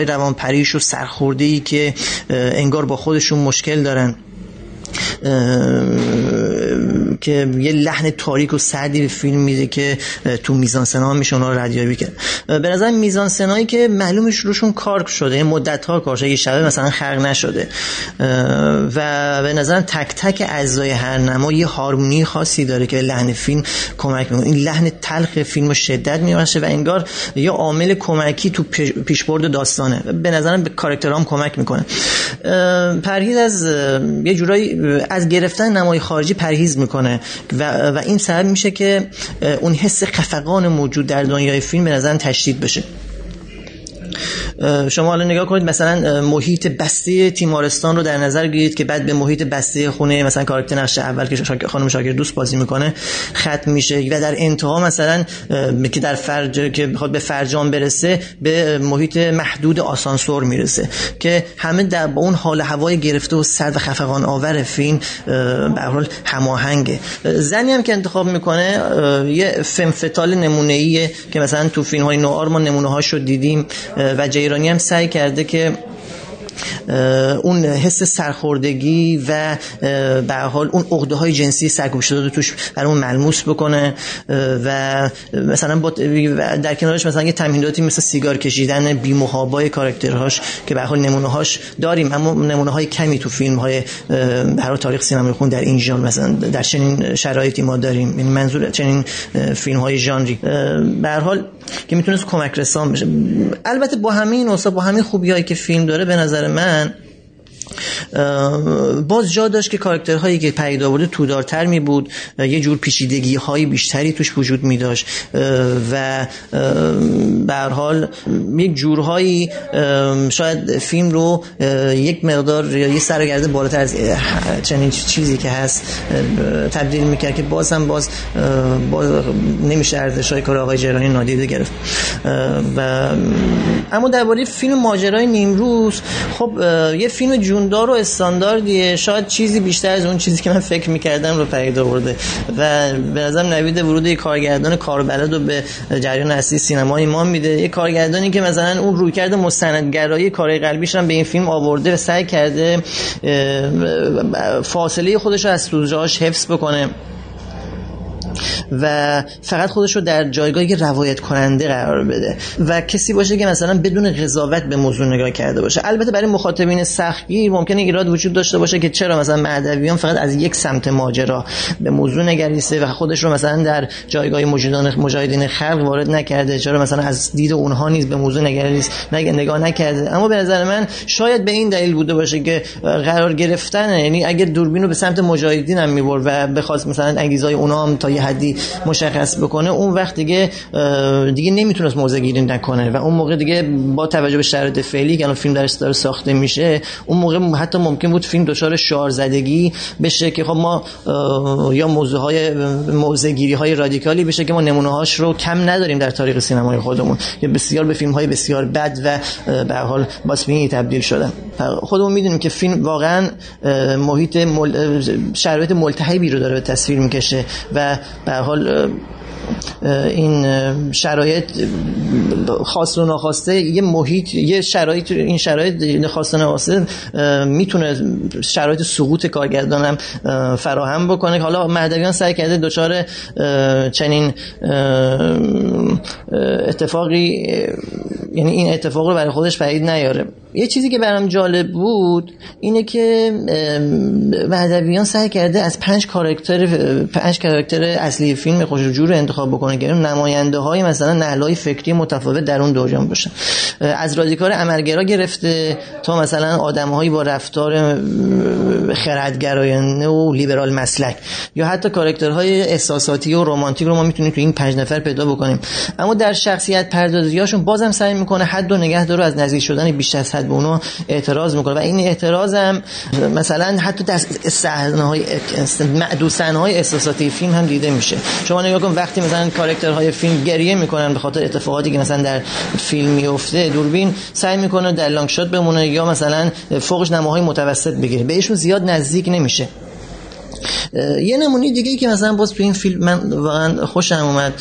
روان پریش و سرخورده ای که انگار با خودشون مشکل دارن. که یه لحن تاریک و سردی به فیلم میده که تو میزان سنا میشه اونا رو ردیابی به نظر میزان سنایی که معلومش روشون کار شده یه مدت ها کار شده یه شبه مثلا خرق نشده. و به نظر تک تک اجزای هر نما یه هارمونی خاصی داره که لحن فیلم کمک می‌کنه. این لحن تلخ فیلم رو شدت میبخشه و انگار یه عامل کمکی تو پیشبرد داستانه. به نظرم به کاراکترام کمک می‌کنه. پرهیز از یه جورایی از گرفتن نمای خارجی پرهیز می‌کنه و, و این سبب میشه که اون حس خفقان موجود در دنیای فیلم به نظر تشدید بشه. شما حالا نگاه کنید مثلا محیط بسته تیمارستان رو در نظر گیرید که بعد به محیط بسته خونه مثلا کاراکتر نقش اول که شاکر خانم شاکر دوست بازی می‌کنه ختم میشه و در انتها مثلا که در فرج که بخواد به فرجام برسه به محیط محدود آسانسور می‌رسه که همه در با اون حال هوای گرفته و سرد و خفقان آور فیلم به حال هماهنگه. زنی هم که انتخاب می‌کنه یه فمفتال نمونه ایه که مثلا تو فیلم های نوار ما نمونه هاشو دیدیم و جیرانی هم سعی کرده که اون حس سرخوردگی و به حال اون عقده های جنسی سرکوب شده توش برای اون ملموس بکنه. و مثلا در کنارش مثلا یه تمهیداتی مثل سیگار کشیدن بی محابای کاراکترهاش که به حال نمونه هاش داریم. اما نمونه های کمی تو فیلم های هر تاریخ سینمای خون در این ژانر مثلا در چنین شرایطی ما داریم. یعنی منظور چنین فیلم های ژانری. به حال که می‌تونست کمک رسان بشه. البته با همه این با همین خوبیایی که فیلم داره به نظر من باز جا داشت که کاراکترهایی که پیدا آورده تودارتر می بود. یه جور پیچیدگی های بیشتری توش وجود می داشت. و به حال یک جورهایی شاید فیلم رو یک مقدار یه سرگرده بالاتر از چنین چیزی که هست تبدیل می‌کرد که باز هم باز, باز نمیشه ارزش های کار آقای جرانی نادیده گرفت. و اما درباره فیلم ماجرای نیمروز خب یه فیلم جوندار و استانداردیه. شاید چیزی بیشتر از اون چیزی که من فکر می‌کردم رو پدید آورده. و به نظرم نوید ورود یک کارگردان کاربلد رو به جریان اصلی سینما ایمان میده. یه کارگردانی که مثلا اون رویکرد مستندگرایی کار قلبیش هم به این فیلم آورده و سعی کرده فاصله خودش رو از سوژه‌هاش حفظ بکنه. و فقط خودش رو در جایگاه روایت کننده قرار بده. و کسی باشه که مثلا بدون قضاوت به موضوع نگاه کرده باشه. البته برای مخاطبین سختگیر ممکنه ایراد وجود داشته باشه که چرا مثلا مهدویان فقط از یک سمت ماجرا به موضوع نگریسته و خودش رو مثلا در جایگاه مجاهدین مجاهدین خلق وارد نکرده. چرا مثلا از دید اونها نیز به موضوع نگریست نگاه نکرده؟ اما به نظر من شاید به این دلیل بوده باشه که قرار گرفتن یعنی اگر دوربین رو به سمت مجاهدین هم می‌برد و بخواست مثلا انگیزای اونها هم تا یه حدی مشخص بکنه اون وقت دیگه دیگه نمی‌تونست موضع گیری نکنه و اون موقع دیگه با توجه به شرایط فعلی که الان فیلم درش داره ساخته میشه اون موقع حتی ممکن بود فیلم دچار شعار زدگی بشه که خب ما یا موضوع های موضع گیری های رادیکالی بشه که ما نمونه هاش رو کم نداریم در تاریخ سینمای خودمون که بسیار به فیلم های بسیار بد و به حال باسمینی تبدیل شدن. خودمون می‌دونیم که فیلم واقعا محیط مل... شرایط ملتهبی رو داره به تصویر می‌کشه و به حال این شرایط خاص و ناخواسته یه محیط یه شرایط این شرایط خاص و ناخواسته می‌تونه شرایط سقوط کارگردانم فراهم بکنه. حالا مهدویان سعی کرده دچار چنین اتفاقی یعنی این اتفاق رو برای خودش پدید نیاره. یه چیزی که برام جالب بود اینه که مهدویان سعی کرده از پنج کاراکتر پنج کاراکتر اصلی فیلم خوش رو انتخاب بکنه که نماینده های مثلا نهلای فکری متفاوت در اون دوران باشن از رادیکال عملگرا گرفته تا مثلا آدمهایی با رفتار خردگرایانه و لیبرال مسلک یا حتی کاراکترهای احساساتی و رمانتیک رو ما می‌تونیم تو این پنج نفر پیدا بکنیم. اما در شخصیت پردازیاشون بازم سعی می‌کنه حد و نگه داره از نزدیک شدن بیش از حد به اونها اعتراض می‌کنه و این اعتراضم مثلا حتی در صحنه های معدود صحنه های احساساتی فیلم هم دیده میشه. شما نگاه کن وقتی مثلا کاراکترهای فیلم گریه می‌کنن به خاطر اتفاقاتی که مثلا در فیلم میفته دوربین سعی می‌کنه در لانگ شات بمونه یا مثلا فوقش نماهای متوسط بگیره. بهشون زیاد نزدیک نمیشه. یه نمونه دیگه که مثلا باز تو این فیلم من واقعا خوشم اومد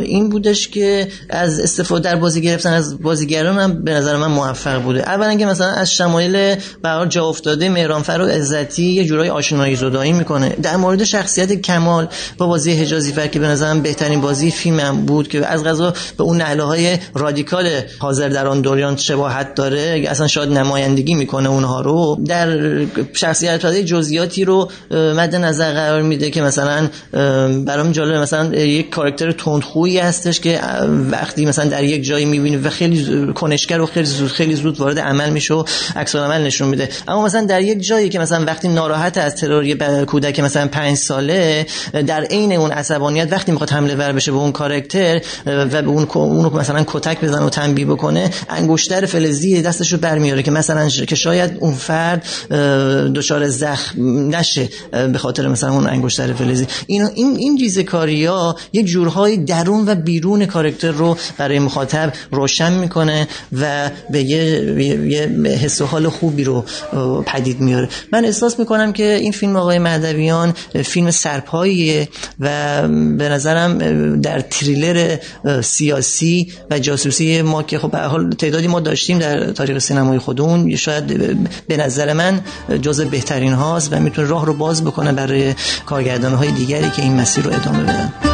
این بودش که از استفاده در بازی گرفتن از بازیگران هم به نظر من موفق بوده. اولا که مثلا از شمایل برای جا افتاده مهرانفر و عزتی یه جورای آشنایی زدایی می‌کنه. در مورد شخصیت کمال با بازی حجازی فر که به نظرم بهترین بازی فیلمم بود که از غذا به اون نعله های رادیکال حاضر در آن دوران شباهت داره اصلا شاید نمایندگی می‌کنه اونها رو در شخصیت جزئیاتی رو مد نظر قرار میده که مثلا برام جالب مثلا یک کاراکتر تندخویی هستش که وقتی مثلا در یک جایی می‌بینی و خیلی کنشگر و خیلی زود خیلی زود وارد عمل میشه و عکس عمل نشون میده. اما مثلا در یک جایی که مثلا وقتی ناراحت از ترور کودک مثلا پنج ساله در عین اون عصبانیت وقتی می‌خواد حمله ور بشه به اون کاراکتر و به اون اونو مثلا کتک بزنه و تنبیه بکنه انگشتر فلزی دستشو برمیاره که مثلا که شاید اون فرد دچار زخم نشه. به خاطر مثلا اون انگشتر فلزی. این این این ریزه کاری ها یک جورهای درون و بیرون کاراکتر رو برای مخاطب روشن می‌کنه و به یه, یه حس و حال خوبی رو پدید میاره من احساس می‌کنم که این فیلم آقای مهدویان فیلم سرپاییه و به نظرم در تریلر سیاسی و جاسوسی ما که خب حال تعدادی ما داشتیم در تاریخ سینمای خودمون شاید به نظر من جز بهترین هاست و می‌تونه راه رو باز بکنه برای کارگردان های دیگری که این مسیر رو ادامه بدن.